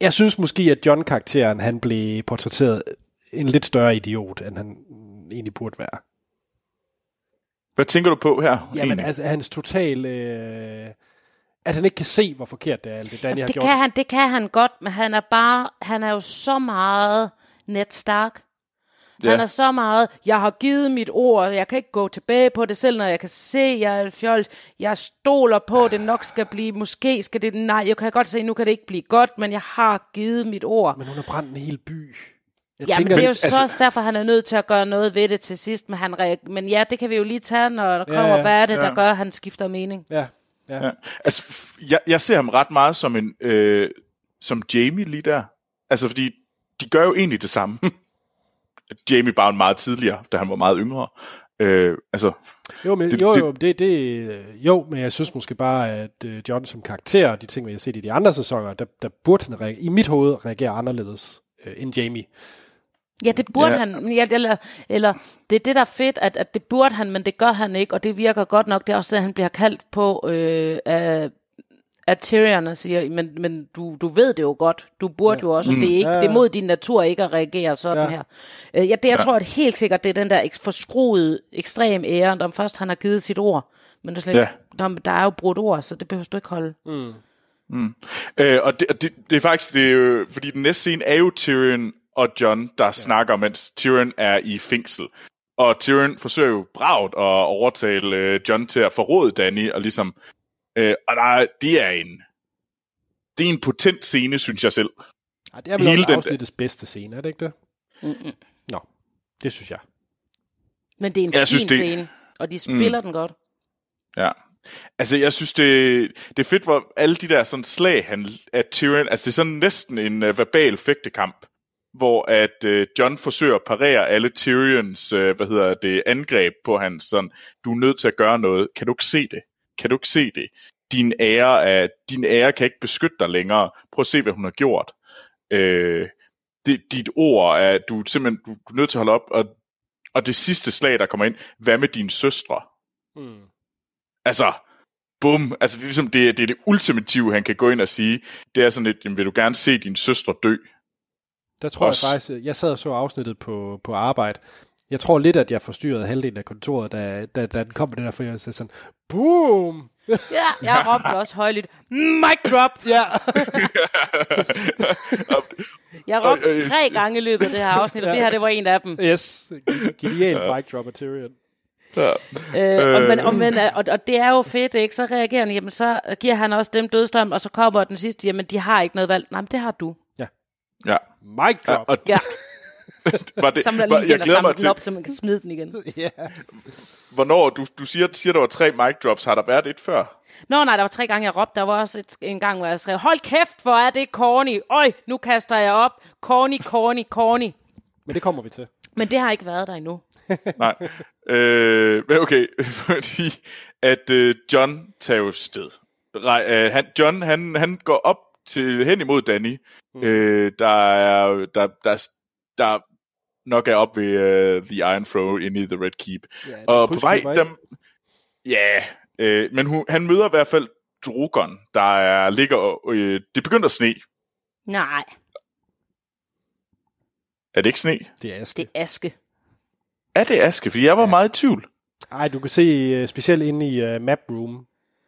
jeg synes måske, at John-karakteren, han blev portrætteret en lidt større idiot, end han egentlig burde være. Hvad tænker du på her? Jamen, egentlig? altså, hans total... Øh, at han ikke kan se, hvor forkert det er, alt det Danny har Det gjort. kan, han, det kan han godt, men han er bare, han er jo så meget Ned Stark. Han Ja. er så meget, jeg har givet mit ord, jeg kan ikke gå tilbage på det selv, når jeg kan se, jeg er fjols. Jeg stoler på, at det nok skal blive, måske skal det, nej, jeg kan godt se, nu kan det ikke blive godt, men jeg har givet mit ord. Men hun har brændt en hel by. Jeg Ja, men det er jo så altså- også derfor, han er nødt til at gøre noget ved det til sidst. Men, han men ja, det kan vi jo lige tage, når der kommer, Ja, ja, hvad er det, der ja. gør, at han skifter mening. Ja, ja. Ja. Altså, jeg, jeg ser ham ret meget som en øh, som Jamie lige der. Altså, fordi de gør jo egentlig det samme. Jamie bare meget tidligere, da han var meget yngre. Øh, altså, Jo, men, Det- jo, det- jo, det, det, jo, men jeg synes måske bare, at uh, John som karakter, og de ting, vi har set i de andre sæsoner, der, der burde han reagere, i mit hoved reagere anderledes uh, end Jamie. Ja, det burde Ja. han. men Ja, eller, eller det er det, der er fedt, at, at det burde han, men det gør han ikke, og det virker godt nok. Det er også det, han bliver kaldt på øh, af, af Tyrion siger, men, men du, du ved det jo godt. Du burde ja. jo også. Mm. Det, er ikke, Ja, ja. det er mod din natur ikke at reagere sådan Ja. her. Øh, ja, det, jeg ja. tror at helt sikkert, det er den der forskruede, ekstrem ære, når først han har givet sit ord. Men det er slet, Ja. der, der er jo brudt ord, så det behøver du ikke holde. øh, og det, og det, det er faktisk, det er jo, fordi den næste scene er jo Tyrion og John, der ja. snakker, mens Tyrion er i fængsel. Og Tyrion forsøger jo bragt at overtale øh, John til at forråde Danny, og ligesom, øh, og der, er- det er en, det er en potent scene, synes jeg selv. Ej, det er vel Hele også afsnittets bedste scene, er det ikke det? Mm-mm. Nå, det synes jeg. Men det er en Jeg fin synes, det- scene, og de spiller mm. den godt. Ja. Altså, jeg synes, det, det er fedt, hvor alle de der sådan slag, han, at Tyrion, altså det er sådan næsten en uh, verbal fægtekamp, hvor at uh, John forsøger at parere alle Tyrions, uh, hvad hedder det, angreb på hans sådan, du er nødt til at gøre noget, kan du ikke se det? Kan du ikke se det? Din ære, er, din ære kan ikke beskytte dig længere. Prøv at se, hvad hun har gjort. Øh, det, dit ord er, du er simpelthen du, du er nødt til at holde op, og, og det sidste slag, der kommer ind, hvad med dine søstre? Mm. Altså, bum. Altså, det er ligesom det, det, er det ultimative, han kan gå ind og sige. Det er sådan lidt, jamen, vil du gerne se din søstre dø? Der tror Også- jeg faktisk, jeg sad og så afsnittet på, på arbejde. Jeg tror lidt, at jeg forstyrrede halvdelen af kontoret, da, da, da den kom med det der, for jeg sagde sådan, boom! Ja, jeg råbte også højlydt, mic drop! Ja, Jeg råbte Øh, øh, tre gange i løbet af det her afsnit, og det her, det var en af dem. yes. Genial mic drop af Tyrion. Øh, og, men, og, men, og, og det er jo fedt, ikke? Så reagerer han, jamen så giver han også dem dødstrøm, og så kommer den sidste, jamen de har ikke noget valg. Nej, men det har du. Ja. Mic ja drop. og Ja, var det, samler var, lige jeg glæder samler mig den til, op, så man kan smide den igen. Ja. hvornår du, du siger, siger, der var tre mic drops. Har der været et før? Nå nej, der var tre gange, jeg råbte. Der var også et, en gang, hvor jeg skrev, hold kæft, hvor er det corny. Øj, nu kaster jeg op. Corny, corny, corny. Men det kommer vi til. Men det har ikke været der endnu. Nej. øh, men okay, fordi at øh, John tager jo sted. Øh, han, John, han, han går op til hen imod Danny, mm. øh, der, er, der, der, der nok er op ved uh, The Iron Throne inde i The Red Keep. Ja, og på vej, dem, Ja, øh, men hun, han møder i hvert fald Drogon, der er, ligger. Øh, det begynder at sne. Nej, Er det ikke sne? Det er aske. det er aske. Er det aske? Fordi jeg var meget i tvivl. Ej, du kan se, uh, specielt inde i uh, map room,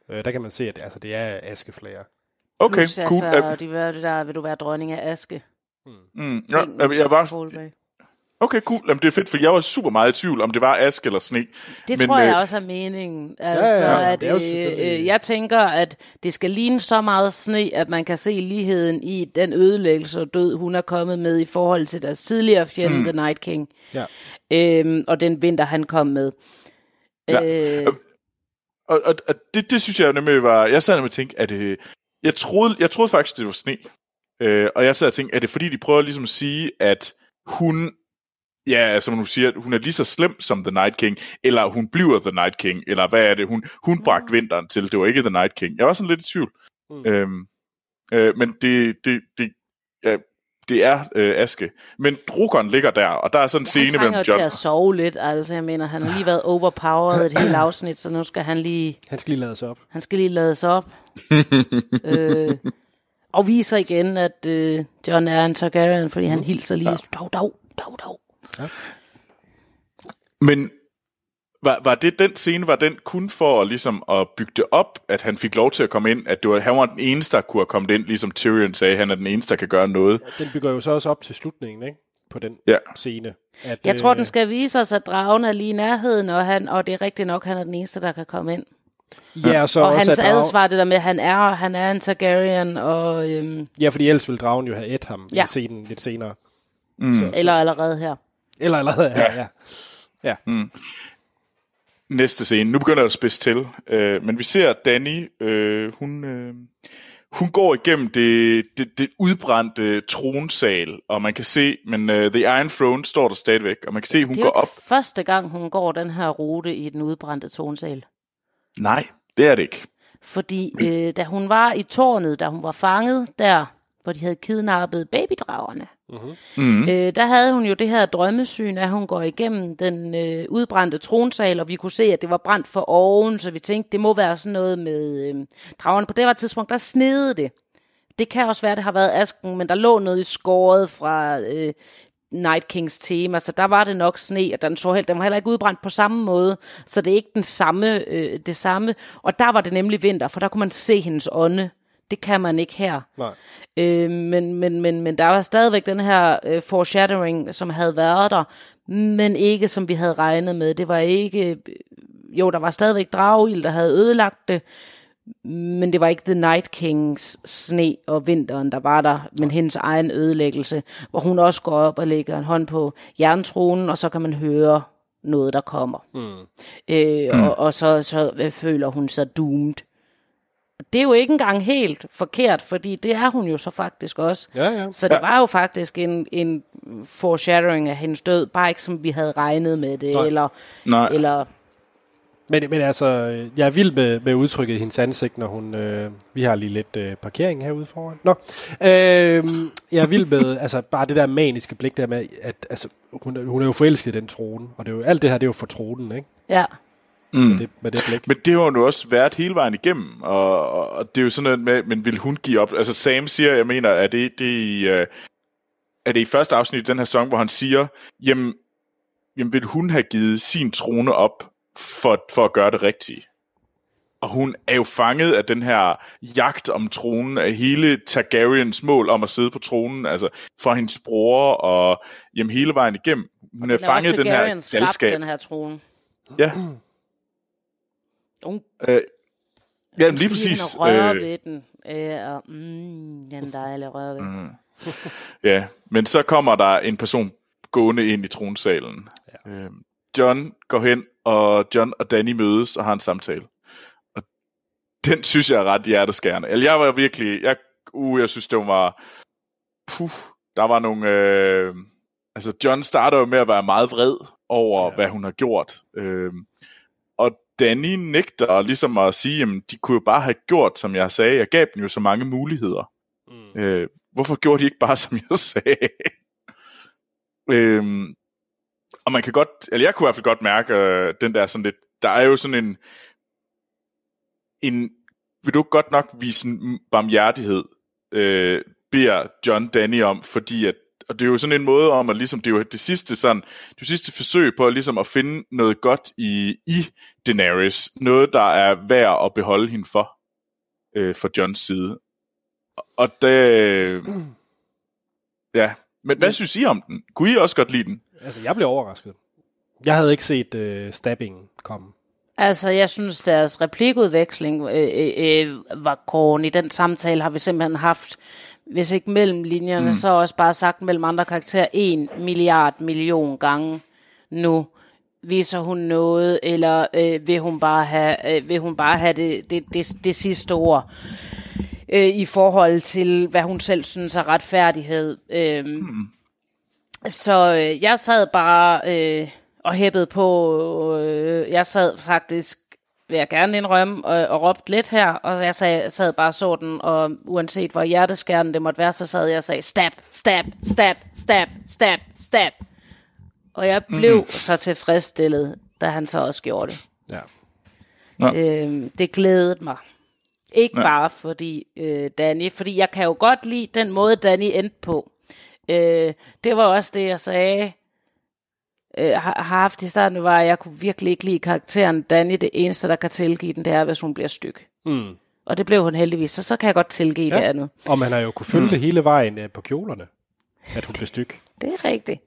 uh, der kan man se, at altså, det er askeflager. Okay, Plus, cool. Altså, Øh, de vil, det der, vil du være dronning af aske? mm, ja, jeg, jeg var. Okay, cool. Jamen, det er fedt, for jeg var super meget i tvivl, om det var aske eller sne. Det Men, tror jeg øh, også er meningen. Altså, ja, at, det er jo øh, øh, jeg tænker, at det skal ligne så meget sne, at man kan se ligheden i den ødelæggelse og død, hun er kommet med i forhold til deres tidligere fjende, mm. The Night King. Ja. Øhm, og den vinter, han kom med. Ja. Øh, Og, og, og det, det synes jeg nemlig var... Jeg sad nemlig og tænkte, at det, jeg, troede, jeg troede faktisk, det var sne. Øh, og jeg sad og tænkte, er det fordi, de prøver ligesom at sige, at hun... Ja, som du siger, hun er lige så slem som The Night King, eller hun bliver The Night King, eller hvad er det? Hun, hun bragte vinteren til, det var ikke The Night King. Jeg var sådan lidt i tvivl. Mm. Mm. Øhm, øh, men det, det, det, ja, det er øh, aske. Men Drogon ligger der, og der er sådan en han scene mellem jo til John... at sove lidt. Altså, jeg mener, han har lige været overpowered et helt afsnit, så nu skal han lige... Han skal lige lade sig op. Han skal lige lade sig op. øh, og viser igen, at øh, John er en Targaryen, fordi han hilser lige. Dog, dog, dog, dog. Men var, var det den scene, var den kun for ligesom at bygge det op, at han fik lov til at komme ind, at det var, han var den eneste, der kunne have kommet ind, ligesom Tyrion sagde, han er den eneste, der kan gøre noget. Den bygger jo så også op til slutningen, ikke? På den Ja. scene. At, Jeg tror, øh, den skal vise os, at dragen er lige i nærheden, og, han, og det er rigtigt nok, han er den eneste, der kan komme ind. Ja, og så Og også, hans at drag... adsvar, det der med, at han er, han er en Targaryen, og, øhm, Ja, fordi ellers vil dragen jo have et ham ja. Ja. i scenen lidt senere. Mm. Så, eller allerede her. Eller allerede her, ja. ja. Næste scene, nu begynder det at spidse til, øh, men vi ser Danny, øh, hun, øh, hun går igennem det, det, det udbrændte tronsal, og man kan se, men uh, The Iron Throne står der stadigvæk, og man kan se, hun Det er går op. ikke første gang, hun går den her rute i den udbrændte tonsal. Nej, det er det ikke. Fordi øh, da hun var i tårnet, da hun var fanget der, hvor de havde kidnappet babydragerne, Mm. øh, der havde hun jo det her drømmesyn, at hun går igennem den øh, udbrændte tronsal, og vi kunne se, at det var brændt for oven, så vi tænkte, det må være sådan noget med øh, dragerne. På det her tidspunkt, der snede det. Det kan også være, det har været asken, men der lå noget i skåret fra øh, Night Kings tema, så der var det nok sne, og den, så helt, den var heller ikke udbrændt på samme måde, så det er ikke den samme, øh, det samme. Og der var det nemlig vinter, for der kunne man se hendes ånde. Det kan man ikke her. Nej. Øh, men, men, men, men der var stadigvæk den her øh, foreshadowing, som havde været der, men ikke som vi havde regnet med. Det var ikke... øh, Jo, der var stadigvæk dragild, der havde ødelagt det, men det var ikke The Night Kings sne og vinteren, der var der, men hendes egen ødelæggelse, hvor hun også går op og lægger en hånd på jerntronen, og så kan man høre noget, der kommer. Mm. Øh, mm. Og, og så, så øh, føler hun sig doomed. Det er jo ikke engang helt forkert, fordi det er hun jo så faktisk også. Ja, ja. Så det var jo faktisk en, en foreshadowing af hendes død, bare ikke som vi havde regnet med det, Nej. eller, Nej. Eller Men, men altså, jeg er vild med, med udtrykket i hendes ansigt, når hun... Øh, vi har lige lidt øh, parkering herude foran. Nå. Øh, jeg er vild med altså, bare det der maniske blik der med, at altså, hun, er- hun er jo forelsket i den trone. Og det er jo, alt det her, det er jo for tronen, ikke? ja. Mm. Med det, med det blik. Men det har hun jo også været hele vejen igennem, og, og, og det er jo sådan noget med, men vil hun give op? Altså Sam siger, jeg mener, er det, det i, øh, er det i første afsnit i den her sæson, hvor han siger, jamen, jamen vil hun have givet sin trone op for, for at gøre det rigtige? Og hun er jo fanget af den her jagt om tronen, af hele Targaryens mål om at sidde på tronen, altså fra hendes bror og jamen, hele vejen igennem. Hun er Den er fanget den her galskab. den her trone. Ja, Hun øh, ja lige præcis. Lige ind og røre Øh, ved den. Øh, og, mm, den dejlige røre ved. Mm. Ja, men så kommer der en person gående ind i tronsalen. Ja. Øhm, John går hen, og John og Danny mødes og har en samtale. Og den synes jeg er ret hjerteskærende. Eller jeg var virkelig, jeg, uh, jeg synes det var, puh, der var nogle, øh, altså John starter jo med at være meget vred over, ja. hvad hun har gjort. Og Danny nægter ligesom at sige, jamen de kunne jo bare have gjort, som jeg sagde, jeg gav dem jo så mange muligheder. Mm. Øh, hvorfor gjorde de ikke bare, som jeg sagde? øhm, og man kan godt, eller jeg kunne i hvert fald godt mærke, øh, den der sådan lidt, der er jo sådan en, en, vil du godt nok vise en barmhjertighed, øh, beder John Danny om, fordi at og det er jo sådan en måde om, at ligesom, det er jo det sidste, sådan, det sidste forsøg på ligesom at finde noget godt i, i Daenerys. Noget, der er værd at beholde hende for, øh, for Johns side. Og det... Ja, men hvad synes I om den? Kunne I også godt lide den? Altså, jeg blev overrasket. Jeg havde ikke set øh, stabbingen komme. Altså, jeg synes, deres replikudveksling øh, øh, øh var corny. Den samtale har vi simpelthen haft, hvis ikke mellem linjerne, mm. så også bare sagt mellem andre karakterer, en milliard million gange nu. Viser hun noget, eller øh, vil hun bare have, øh, vil hun bare have det, det, det, det sidste ord? øh, i forhold til, hvad hun selv synes er retfærdighed. Øh, mm. Så øh, jeg sad bare øh, og hæppede på, øh, jeg sad faktisk, vil jeg gerne indrømme, og, og råbte lidt her, og jeg sad, sad bare så den, og uanset hvor hjerteskærende det måtte være, så sad jeg og sagde, stab, stab, stab, stab, stab, stab. Og jeg blev mm. så tilfredsstillet, da han så også gjorde det. Ja. Øh, det glædede mig. Ikke Nej. bare fordi øh, Danny, fordi jeg kan jo godt lide den måde, Danny endte på. Øh, det var også det, jeg sagde, øh, har haft i starten, var, at jeg kunne virkelig ikke lide karakteren Danny. Det eneste, der kan tilgive den, det er, hvis hun bliver styk. Mm. Og det blev hun heldigvis, så så kan jeg godt tilgive ja. det andet. Og man har jo kunne følge mm. det hele vejen øh, på kjolerne, at hun blev styk. Det er rigtigt.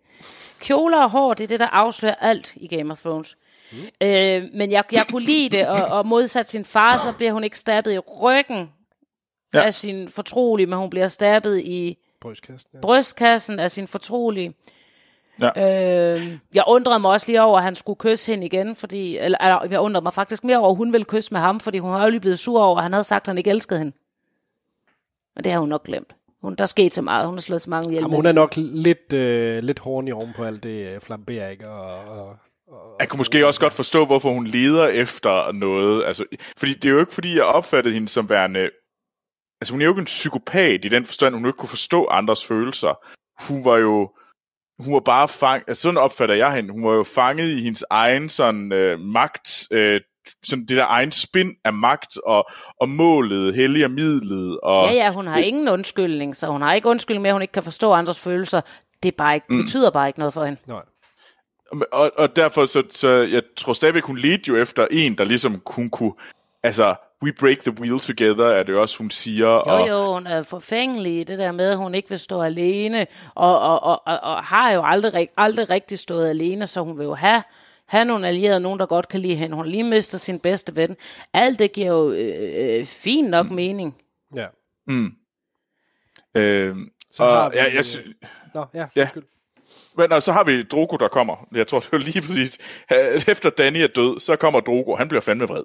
Kjoler og hår, det er det, der afslører alt i Game of Thrones. Mm. Øh, men jeg, jeg kunne lide det, og, og modsat sin far, så bliver hun ikke stabbet i ryggen ja. af sin fortrolige, men hun bliver stabbet i brystkassen, ja. brystkassen af sin fortrolige. Ja. Øh, jeg undrede mig også lige over, at han skulle kysse hende igen, fordi, eller, eller jeg undrede mig faktisk mere over, at hun ville kysse med ham, fordi hun har jo lige blevet sur over, at han havde sagt, at han ikke elskede hende. Men det har hun nok glemt. Hun, der skete så meget. Hun har slået så mange ihjel. Jamen, hun er nok lidt, øh, lidt horny oven på alt det øh, flambering og, og jeg kunne måske også godt forstå, hvorfor hun leder efter noget. Altså, fordi det er jo ikke, fordi jeg opfattede hende som værende... Altså, hun er jo ikke en psykopat i den forstand, hun ikke kunne forstå andres følelser. Hun var jo... Hun var bare fanget... Altså, sådan opfatter jeg hende. Hun var jo fanget i hendes egen sådan øh, magt... Øh, sådan det der egen spin af magt og, og målet, hellige og midlet. Og, ja, ja, hun har ingen undskyldning, så hun har ikke undskyldning med, at hun ikke kan forstå andres følelser. Det bare ikke, mm. betyder bare ikke noget for hende. Nej. Og, og derfor, så, så jeg tror stadigvæk, hun ledte jo efter en, der ligesom hun kunne, altså, we break the wheel together, er det også, hun siger. Jo, og, jo, hun er forfængelig det der med, at hun ikke vil stå alene, og, og, og, og, og har jo aldrig, aldrig rigtig stået alene, så hun vil jo have, have nogle allierede, nogen, der godt kan lide hende. Hun lige mister sin bedste ven. Alt det giver jo øh, øh, fint nok mm. mening. Ja. Mm. Øh, så og, har vi... Ja, jeg, Nå, ja, ja. Undskyld. Men og så har vi Drogo, der kommer. Jeg tror, det er lige præcis. Efter Danny er død, så kommer Drogo. Han bliver fandme vred.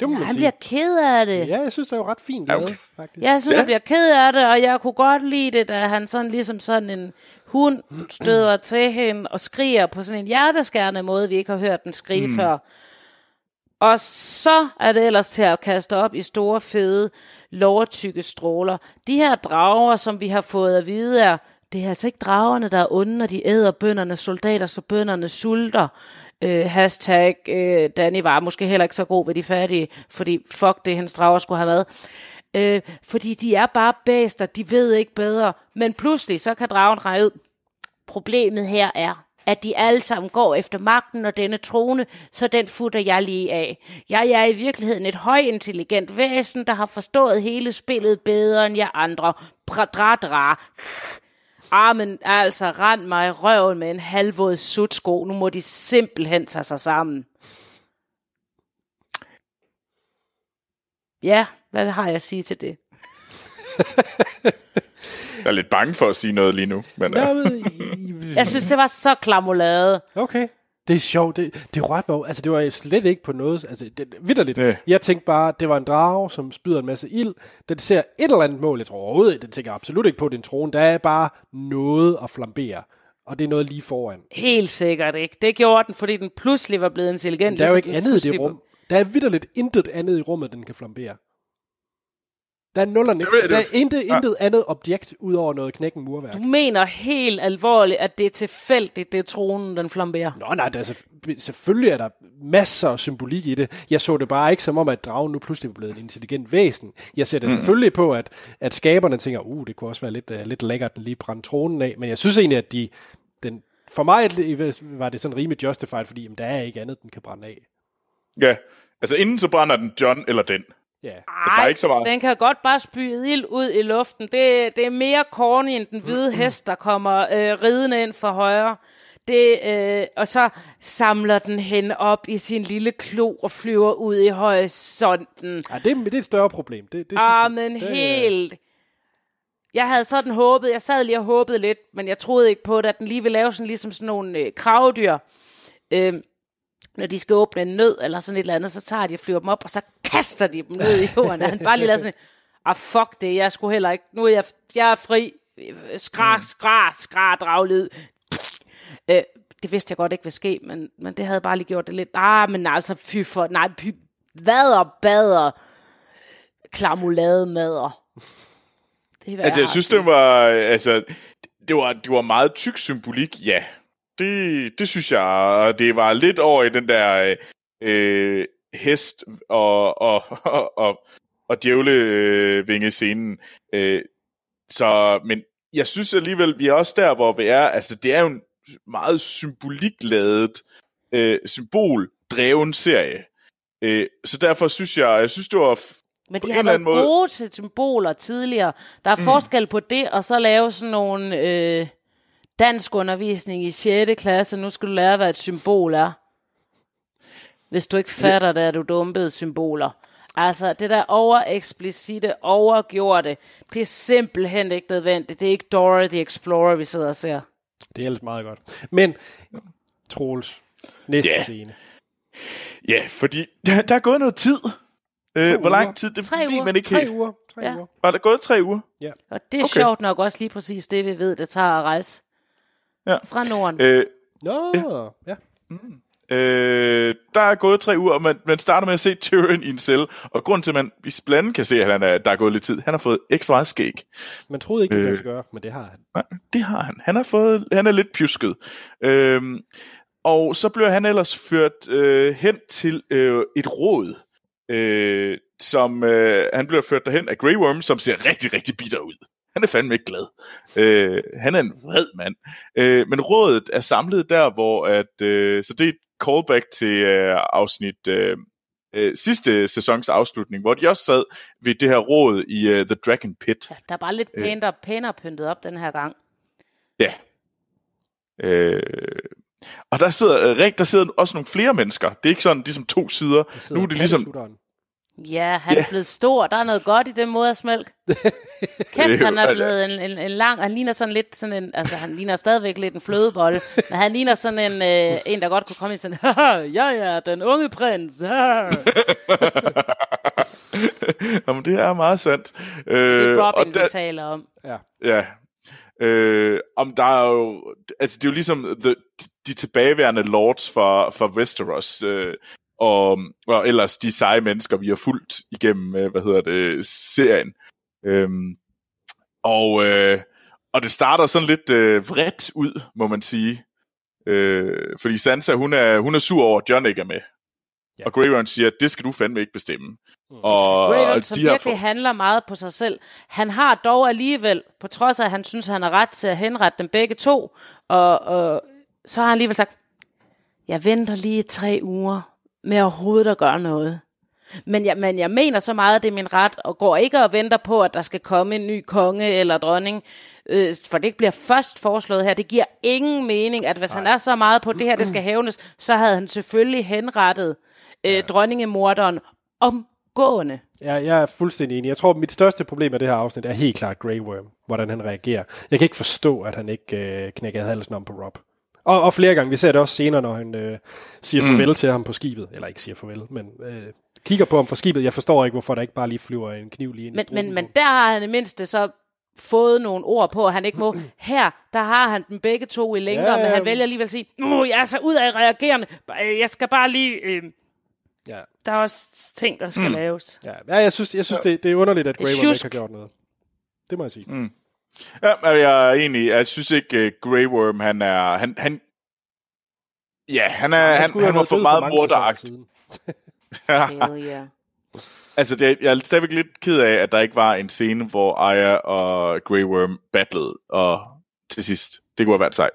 Det må ja, man han sige. bliver ked af det. Ja, jeg synes, det er jo ret fint lavet, ja, okay. faktisk. Jeg synes, ja. han bliver ked af det, og jeg kunne godt lide det, da han sådan ligesom sådan en hund støder til hende og skriger på sådan en hjerteskærende måde, vi ikke har hørt den skrige mm. før. Og så er det ellers til at kaste op i store, fede, lovertykke stråler. De her drager, som vi har fået at vide er det er altså ikke dragerne, der er onde, når de æder bønderne soldater, så bønderne sulter. Øh, hashtag øh, Danny var måske heller ikke så god ved de fattige, fordi fuck det, hendes drager skulle have været. Øh, fordi de er bare bæster, de ved ikke bedre. Men pludselig, så kan dragen regne ud. Problemet her er, at de alle sammen går efter magten og denne trone, så den futter jeg lige af. Jeg er i virkeligheden et højintelligent væsen, der har forstået hele spillet bedre end jeg andre. Bra, dra, dra. Ah, men altså, rend mig i røven med en halvvåd sutsko. Nu må de simpelthen tage sig sammen. Ja, hvad har jeg at sige til det? jeg er lidt bange for at sige noget lige nu. Men, ja, jeg synes, det var så klamolade. Okay. Det er sjovt. Det, det rørte mig Altså, det var slet ikke på noget... Altså, det, vidderligt. Ja. Jeg tænkte bare, det var en drage, som spyder en masse ild. Den ser et eller andet mål. Jeg tror overhovedet, den tænker absolut ikke på din trone. Der er bare noget at flambere. Og det er noget lige foran. Helt sikkert ikke. Det gjorde den, fordi den pludselig var blevet intelligent. Der er jo ikke andet i det rum. Der er vidderligt intet andet i rummet, den kan flambere. Der er nul og niks. Der er intet, intet andet objekt, ud over noget knækken murværk. Du mener helt alvorligt, at det er tilfældigt, det er tronen, den flamberer. Nå nej, der er selvf- selvfølgelig er der masser af symbolik i det. Jeg så det bare ikke som om, at dragen nu pludselig er blevet en intelligent væsen. Jeg ser det mm. selvfølgelig på, at, at skaberne tænker, uh, det kunne også være lidt, uh, lidt lækkert, den lige brændte tronen af. Men jeg synes egentlig, at de, den, for mig var det sådan rimelig justified, fordi jamen, der er ikke andet, den kan brænde af. Ja, altså inden så brænder den John eller den. Ja. der er ikke så meget. den kan godt bare spyde ild ud i luften. Det, det er mere corny end den hvide hest, der kommer øh, ridende ind for højre. Det, øh, og så samler den hen op i sin lille klo og flyver ud i horisonten. Ja, det, det er et større problem. Det, det Ah, men det, helt... Jeg havde sådan håbet, jeg sad lige og håbede lidt, men jeg troede ikke på det, at den lige ville lave sådan ligesom sådan nogle øh, kravdyr. Øh, når de skal åbne en nød eller sådan et eller andet, så tager de og flyver dem op, og så kaster de dem ned i jorden. Han bare lige lavet sådan, ah fuck det, jeg skulle heller ikke, nu er jeg, jeg er fri, skra, skra, skra, draglyd. Øh, det vidste jeg godt ikke ville ske, men, men det havde bare lige gjort det lidt, ah, men altså, fy for, nej, fy, vader, bader, klamulade mader. Det er, Altså, jeg har synes, det var, altså, det var, det var meget tyk symbolik, ja. Det, det synes jeg, det var lidt over i den der øh, hest og, og, og, og, og djævlevinge scenen. Øh, så, men jeg synes alligevel, vi er også der, hvor vi er, altså det er jo en meget symbolikladet, øh, symboldreven serie. Øh, så derfor synes jeg, jeg synes, det var Men de har været måde- gode til symboler tidligere. Der er mm. forskel på det, og så lave sådan nogle øh, dansk undervisning i 6. klasse. Nu skal du lære, hvad et symbol er. Hvis du ikke fatter det, er du dumpet symboler. Altså, det der overeksplicite, overgjorte, det er simpelthen ikke nødvendigt. Det er ikke Dora the Explorer, vi sidder og ser. det er ellers meget godt. Men, Troels, næste Ja. scene. Ja, fordi der, der er gået noget tid. Øh, hvor lang tid? Det Tre uger. man ikke Tre helt. uger. Tre Ja. uger. Var der gået tre uger? Ja. Og det er Okay. sjovt nok også lige præcis det, vi ved, det tager at rejse Ja. fra Norden. Øh, Nå, ja. Øh, der er gået tre uger, og man, man starter med at se Tyrion i en celle. Og grund til, at man blandt kan se, at han er, der er gået lidt tid, han har fået ekstra meget skæg. Man troede ikke, det Øh. sig gøre, men det har han. Nej, det har han. Han, har fået, han er lidt pjusket. Øhm, og så bliver han ellers ført øh, hen til øh, et råd, øh, som øh, han bliver ført derhen af Grey Worm, som ser rigtig, rigtig bitter ud. Han er fandme ikke glad. Øh, han er en vred mand. Øh, men rådet er samlet der, hvor at, øh, så det et callback til øh, afsnit øh, øh, sidste sæsons afslutning, hvor de også sad ved det her råd i øh, The Dragon Pit. Ja, der er bare lidt pænere, pænere pyntet op den her gang. Ja. Øh, og der sidder, øh, der sidder også nogle flere mennesker. Det er ikke sådan ligesom to sider. Nu er det ligesom... Ja, han er blevet stor. Der er noget godt i det modersmælk. Kæft, han er blevet en, en, en lang... Han ligner sådan lidt sådan en... Altså, han ligner stadigvæk lidt en flødebolle. men han ligner sådan en, øh, en der godt kunne komme i sådan... Jeg er den unge prins. haha." Jamen, det er meget sandt. Øh, Det er og Robin, der- vi taler om. Ja. Øh, om der er jo... Altså, det er jo ligesom the, de tilbageværende lords for, for Westeros, øh, og, og ellers de seje mennesker, vi har fulgt igennem, øh, hvad hedder det, serien. Øhm, og, øh, og det starter sådan lidt øh, vredt ud, må man sige. Øh, fordi Sansa, hun er, hun er sur over, at John ikke er med. Ja. Og Grey Worm siger, det skal du fandme ikke bestemme. Mm. Og, Raven, og som de virkelig fået- handler meget på sig selv. Han har dog alligevel, på trods af, at han synes, han har ret til at henrette dem begge to, og, og så har han alligevel sagt, jeg venter lige tre uger med overhovedet at gøre noget. Men jeg, men jeg mener så meget, at det er min ret, og går ikke og venter på, at der skal komme en ny konge eller dronning, øh, for det bliver først foreslået her. Det giver ingen mening, at hvis Nej. han er så meget på, at det her det skal hævnes, så havde han selvfølgelig henrettet øh, ja. dronningemorderen omgående. Jeg, jeg er fuldstændig enig. Jeg tror, mit største problem med det her afsnit er helt klart Grey Worm, hvordan han reagerer. Jeg kan ikke forstå, at han ikke øh, knækkede halsen om på Rob. Og, og flere gange, vi ser det også senere, når han øh, siger Mm. farvel til ham på skibet. Eller ikke siger farvel, men øh, kigger på ham fra skibet. Jeg forstår ikke, hvorfor der ikke bare lige flyver en kniv lige ind Men, i struben men, men der har han i mindste så fået nogle ord på, at han ikke må. Her, der har han dem begge to i længder, Ja, men han vælger alligevel at sige, nu jeg er så ud af reagerende, jeg skal bare lige... Øh, Ja. Der er også ting, der skal mm. laves. Ja, ja jeg synes, jeg synes det, det er underligt, at er Worm ikke har gjort noget. Det må jeg sige. Mm. Ja, men jeg er enig. Jeg synes ikke, uh, Grey Worm, han er... Han, han, ja, han, er, han, skulle han, have var for meget morderagtig. siden. Hell yeah. Altså, det, jeg er stadigvæk lidt ked af, at der ikke var en scene, hvor Aya og Grey Worm battlede, og til sidst, det kunne have været sejt.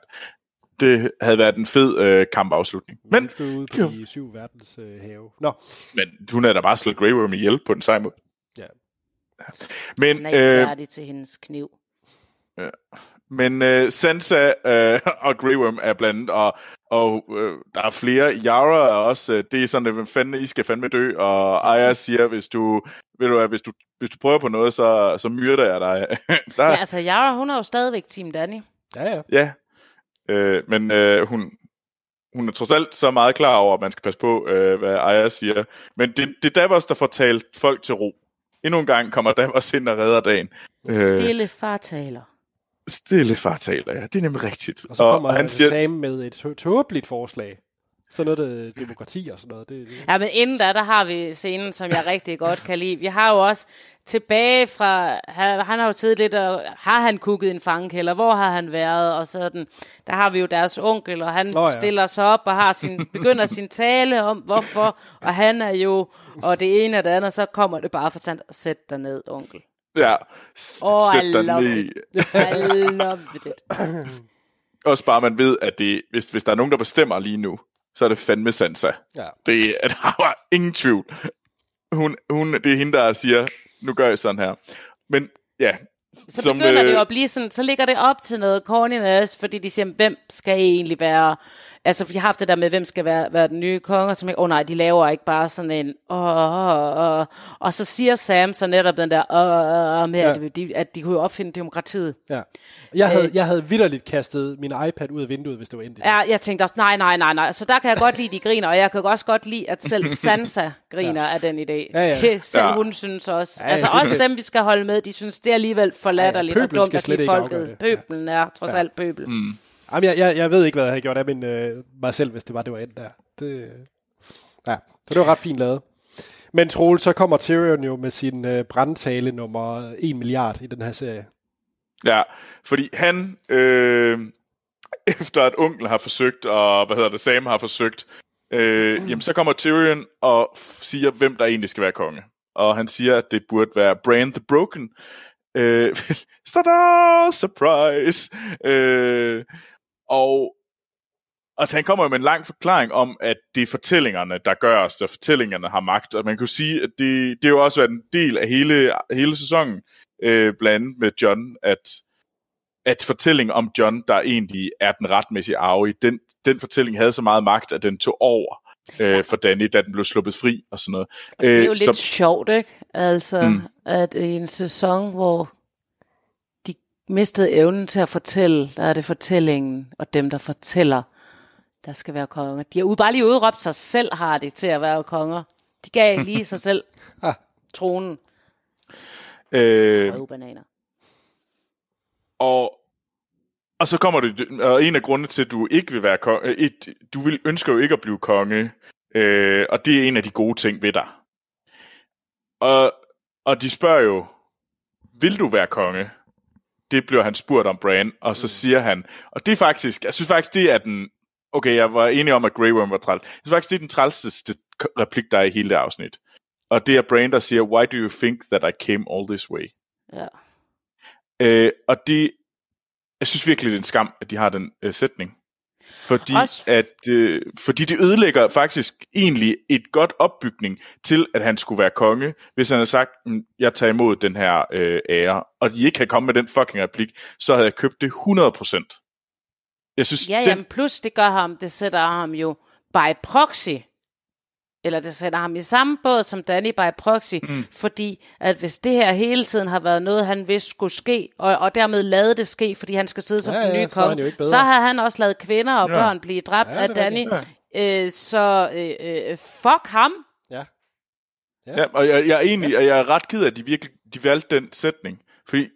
Det havde været en fed øh, kampafslutning. Men, Hun skal ud på de syv verdens øh, have. Nå, men hun havde da bare slået Grey Worm ihjel på en sej måde. Ja. Men, Han er ikke øh, til hendes kniv. Men øh, Sansa øh, og Grey Worm er blandet, og, og øh, der er flere. Yara er også, øh, det er sådan, at fandme, I skal fandme dø, og Aya siger, hvis du, ved du hvad, hvis du, hvis du prøver på noget, så, så myrder jeg dig. der, Ja, altså, Yara, hun er jo stadigvæk Team Danny. ja ja. Ja, øh, men øh, hun, hun er trods alt så meget klar over, at man skal passe på, øh, hvad Aya siger. Men det, det er Davos, der får talt folk til ro. Endnu en gang kommer Davos ind og redder dagen. Stille fartaler. Stille fartaler, ja. Det er nemlig rigtigt. Og så kommer og han siger, Sam med et tå- tåbeligt forslag. Sådan noget det, demokrati og sådan noget. Det, det. Ja, men inden da, der har vi scenen, som jeg rigtig godt kan lide. Vi har jo også tilbage fra, han har jo tidligt, og har han kukket en fangekælder, hvor har han været, og sådan. Der har vi jo deres onkel, og han oh, ja. stiller sig op og har sin, begynder sin tale om, hvorfor, og han er jo, og det ene og det andet, så kommer det bare for sandt, sæt dig ned, onkel. Ja, s- Oh, I sæt dig love ned. it. I love it. Også bare, man ved, at det, hvis, hvis der er nogen, der bestemmer lige nu, så er det fandme Sansa. Ja. Det er, der var ingen tvivl. Hun, hun, det er hende, der siger, nu gør jeg sådan her. Men ja, Så som, begynder øh, det jo at blive sådan, så ligger det op til noget corniness, fordi de siger, hvem skal egentlig være, altså vi har haft det der med, hvem skal være, være den nye konge, og så åh oh, nej, de laver ikke bare sådan en, åh, oh, oh, oh. og så siger Sam så netop den der, åh, oh, oh, med, Ja. at, de, at de kunne opfinde demokratiet. Ja. Jeg havde, jeg havde vidderligt kastet min iPad ud af vinduet, hvis det var det. Ja, jeg tænkte også, nej, nej, nej, nej, så der kan jeg godt lide, de griner, og jeg kan også godt lide, at selv Sansa griner ja. af den idé. Ja, ja. Selv Ja. hun synes også. Ja, Ja, ja, altså det også dem, vi skal holde med, de synes, det er alligevel for latterligt pøblen og dumt at give folket. Pøblen er trods alt pøbel. Mm. Jamen, jeg, jeg, jeg ved ikke, hvad jeg havde gjort af min, øh, mig selv, hvis det var, det var endt der. Det, ja, så det var ret fint lavet. Men Troel, så kommer Tyrion jo med sin øh, brandtale nummer 1 milliard i den her serie. Ja, fordi han, øh, efter at onkel har forsøgt, og hvad hedder det, Sam har forsøgt, øh, jamen så kommer Tyrion og siger, hvem der egentlig skal være konge. Og han siger, at det burde være Bran the Broken. Øh, Tada! Surprise! Øh, og, og han kommer med en lang forklaring om, at det er fortællingerne, der gør os, og fortællingerne har magt. Og man jo sige, at det, det har jo også været en del af hele, hele sæsonen, øh, blandt andet med John, at at fortællingen om John, der egentlig er den retmæssige arve, den, den fortælling havde så meget magt, at den tog over øh, for Danny, da den blev sluppet fri og sådan noget. Det er jo Øh, lidt sjovt, ikke? Altså, mm. at i en sæson, hvor de mistede evnen til at fortælle, der er det fortællingen, og dem, der fortæller, der skal være konger. De har bare lige udråbt sig selv, har de, til at være konger. De gav lige sig selv Ah. tronen. øh, Røve bananer. og, og så kommer det, og en af grundene til, at du ikke vil være konge, øh, et, du vil, ønsker jo ikke at blive konge, øh, og det er en af de gode ting ved dig. Og, og de spørger jo, vil du være konge? Det bliver han spurgt om Bran, og så siger han, og det er faktisk, jeg synes faktisk, det er den, okay, jeg var enig om, at Grey Worm var træls. Jeg synes faktisk, det er den trælseste replik, der er i hele det afsnit. Og det er Bran, der siger, why do you think that I came all this way? Ja. Øh, og det, jeg synes virkelig, det er en skam, at de har den øh, sætning. Fordi, Også- at, øh, fordi det ødelægger faktisk egentlig et godt opbygning til, at han skulle være konge, hvis han havde sagt, "Mm, jeg tager imod den her øh, ære, og de ikke havde kommet med den fucking replik, så havde jeg købt det 100%. Jeg synes, Ja, den, jamen, plus det gør ham, det sætter ham jo by proxy, eller det sætter ham i samme båd som Danny by proxy, mm. fordi at hvis det her hele tiden har været noget, han vidste skulle ske, og, og dermed lade det ske, fordi han skal sidde som Ja, den ja, nye så han konge, bedre. så har han også lavet kvinder og Ja. børn blive dræbt Ja, af Danny. rigtigt. Øh, så øh, øh, fuck ham. Ja. Ja, og jeg, jeg er egentlig, og jeg er ret ked af, at de virkelig de valgte den sætning. Fordi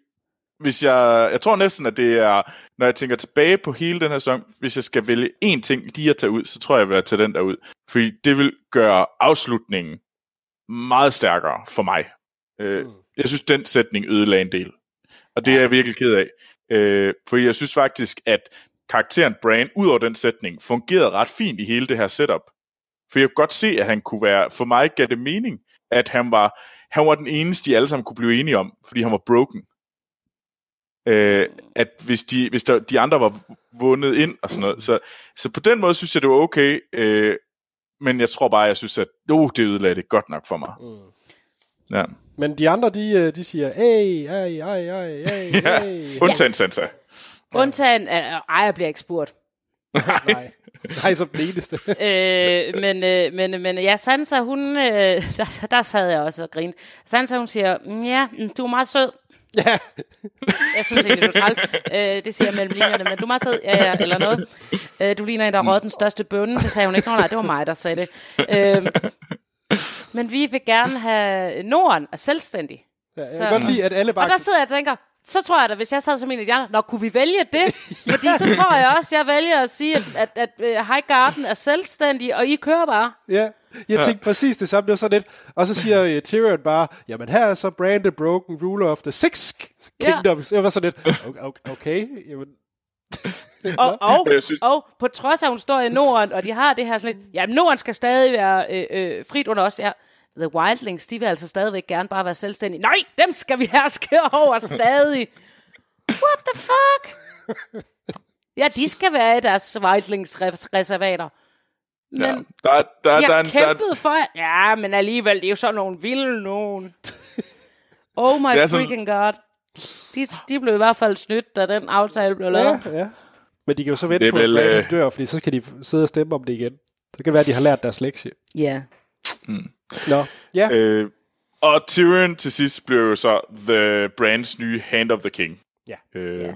hvis jeg, jeg tror næsten, at det er, når jeg tænker tilbage på hele den her sæson, hvis jeg skal vælge én ting lige at tage ud, så tror jeg, jeg vil tage den der ud. Fordi det vil gøre afslutningen meget stærkere for mig. Øh, Mm. Jeg synes, den sætning ødelagde en del. Og det er jeg virkelig ked af. Øh, fordi jeg synes faktisk, at karakteren Bran, ud over den sætning, fungerede ret fint i hele det her setup. For jeg kunne godt se, at han kunne være, for mig gav det mening, at han var, han var den eneste, de alle sammen kunne blive enige om, fordi han var broken. Øh, at hvis, de, hvis der, de andre var vundet ind og sådan noget. Så, så på den måde synes jeg, det var okay. Øh, men jeg tror bare, jeg synes, at oh, det ødelagde det godt nok for mig. Mm. Ja. Men de andre, de, øh, de siger, hey, ej, ej, ej, hey, Ja, undtagen Sansa. Undtagen, øh, ej, jeg bliver ikke spurgt. Nej. Nej, så den eneste. øh, men, øh, men, men ja, Sansa, hun, øh, der, der sad jeg også og grinede. Sansa, hun siger, "Mm, ja, mm, du er meget sød. Ja. Jeg synes egentlig, du er træls. Øh, det siger jeg mellem linjerne, men du er meget sød, ja, ja, eller noget. Øh, du ligner en, der røget den største bønne. Det sagde hun ikke. Nå, nej, det var mig, der sagde det. Øh, men vi vil gerne have Norden er selvstændig. ja jeg Så- kan godt lide, at alle bare... Og der sidder jeg og tænker, så tror jeg da, hvis jeg sad som en af de andre, nå, kunne vi vælge det? Fordi så tror jeg også, jeg vælger at sige, at, at, at uh, High Garden er selvstændig, og I kører bare. Ja, jeg tænkte præcis det samme. Det var sådan lidt. Og så siger uh, Tyrion bare, jamen her er så Bran the Broken, ruler of the six kingdoms. Jeg var sådan lidt, okay, okay, jamen, Og, og, og på trods af, at hun står i Norden, og de har det her sådan lidt, jamen Norden skal stadig være øh, øh, frit under os. Ja, The Wildlings, de vil altså stadigvæk gerne bare være selvstændige. Nej, dem skal vi herske over stadig. What the fuck? Ja, de skal være i deres Wildlings-reservater. Men Ja. Der, er- der, de der, er har der, er- kæmpet for... Ja, men alligevel, det er jo sådan nogle vilde nogen. Oh my Det er sådan- freaking god. De, de blev i hvert fald snydt, da den aftale blev lavet. ja, ja. Men de kan jo så vente Det på, at vel, Bran øh, dør, fordi så kan de sidde og stemme om det igen. Så kan det være, at de har lært deres lektie. Ja. Nå, ja. Øh, og Tyrion til sidst blev jo så The Brands nye Hand of the King. Ja. Øh, Ja. og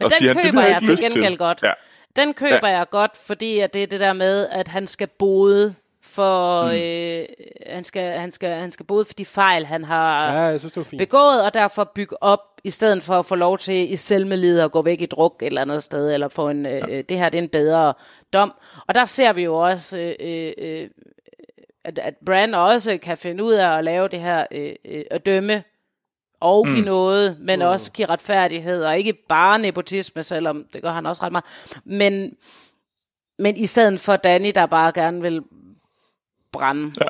Men siger den han, "Det køber har jeg til gengæld godt. Ja. Den køber jeg godt, fordi at det er det der med, at han skal bode for... Mm. Øh, han, skal, han, skal, han skal bode for de fejl, han har Ja, jeg synes, det fint. begået, og derfor bygge op, i stedet for at få lov til i selvmelid at gå væk i druk et eller andet sted, eller få en, øh, øh, det her det er en bedre dom. Og der ser vi jo også, øh, øh, at, at Bran også kan finde ud af at lave det her, øh, øh, at dømme og give mm. noget, men mm. også give retfærdighed, og ikke bare nepotisme, selvom det gør han også ret meget. Men, men i stedet for Danny, der bare gerne vil brænde. Ja.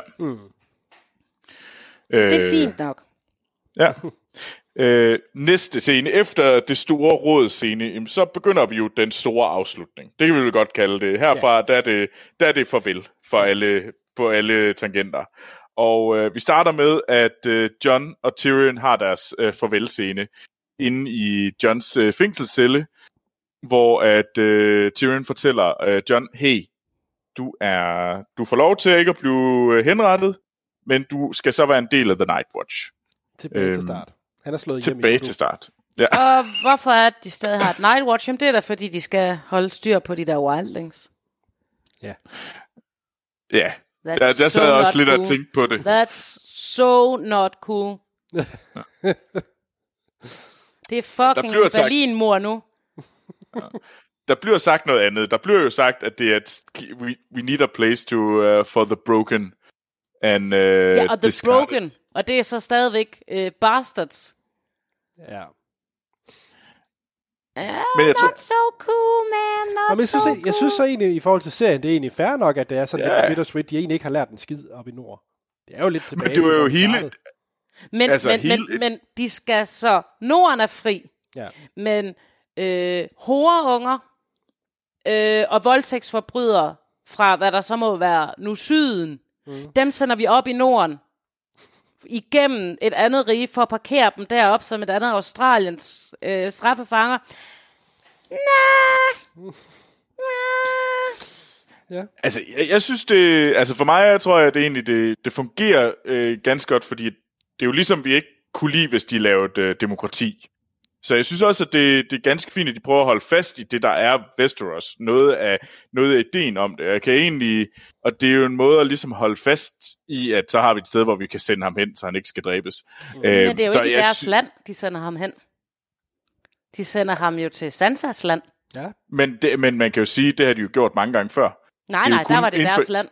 Så det er Øh, fint nok. Ja. Øh, næste scene, efter det store rådscene, så begynder vi jo den store afslutning. Det kan vi vel godt kalde det. Herfra, der, er det, der er det farvel for alle, på alle tangenter. Og øh, vi starter med, at øh, John og Tyrion har deres øh, farvelscene inde i Johns øh, fængselscelle, hvor at øh, Tyrion fortæller øh, John, hey, du er du får lov til ikke at blive øh, henrettet, men du skal så være en del af The Night Watch. Tilbage til øhm, start. Han er slået Tilbage til start. Ja. Og hvorfor er det, de stadig har et Nightwatch? Jamen det er da, fordi de skal holde styr på de der wildlings. Ja. Ja, That's der, der sad so jeg også lidt cool. og tænkte på det. That's so not cool. det er fucking sagt- Berlin-mor nu. Der bliver sagt noget andet. Der bliver jo sagt, at det er, at we, we need a place to, uh, for the broken and uh, Ja, og The discarded. Broken. Og det er så stadigvæk uh, Bastards. Ja. Yeah, Men jeg not tror- so cool, man. Not Jamen, jeg, synes, so jeg, jeg synes så egentlig, i forhold til serien, det er egentlig fair nok, at det er sådan Ja. lidt bittersweet, de egentlig ikke har lært en skid op i nord. Det er jo lidt tilbage Men det var jo hele... startede. Men, Altså, men, hele- men, men de skal så... Norden er fri, Ja. men øh, horeunger øh, og voldtægtsforbrydere fra, hvad der så må være nu syden, mm. dem sender vi op i Norden igennem et andet rige for at parkere dem derop som et andet Australiens øh, straffefanger. Nah. Nah. Altså, jeg, jeg synes det... Altså, for mig, jeg tror jeg, det egentlig, det, det fungerer øh, ganske godt, fordi det er jo ligesom, vi ikke kunne lide, hvis de lavede øh, demokrati. Så jeg synes også, at det, det er ganske fint, at de prøver at holde fast i det, der er Westeros. Noget af, noget af ideen om det. Jeg kan egentlig... Og det er jo en måde at ligesom holde fast i, at så har vi et sted, hvor vi kan sende ham hen, så han ikke skal dræbes. Øh, Men det er jo så ikke deres sy- land, de sender ham hen. De sender ham jo til Sansas land. Ja. Men, det, men man kan jo sige, det har de jo gjort mange gange før. Nej, nej, der var det for- deres land.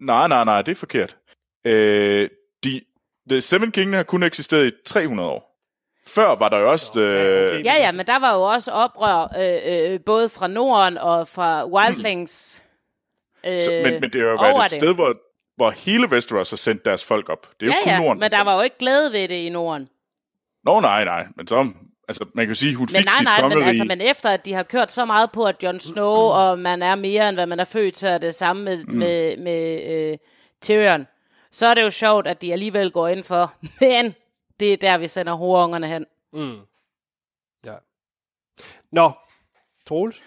Nej, nej, nej, det er forkert. Øh, de, The Seven Kingdom har kun eksisteret i 300 år. Før var der jo også... Øh, okay. Ja, ja, men der var jo også oprør, øh, øh, både fra Norden og fra Wildlings. Øh, så, men, men det har jo været et det. sted, hvor, hvor hele Westeros har sendt deres folk op. Det er jo Ja, kun ja, Norden. men der var jo ikke glæde ved det i Norden. Nå, nej, nej. Men så... Altså, man kan jo sige, hun Men fik nej, sit nej, men, kongerige. altså, men efter at de har kørt så meget på, at Jon Snow og man er mere, end hvad man er født til, er det samme med, mm. med, med øh, Tyrion, så er det jo sjovt, at de alligevel går ind for, men det er der, vi sender horungerne hen. Mm. Ja. Nå, Troels.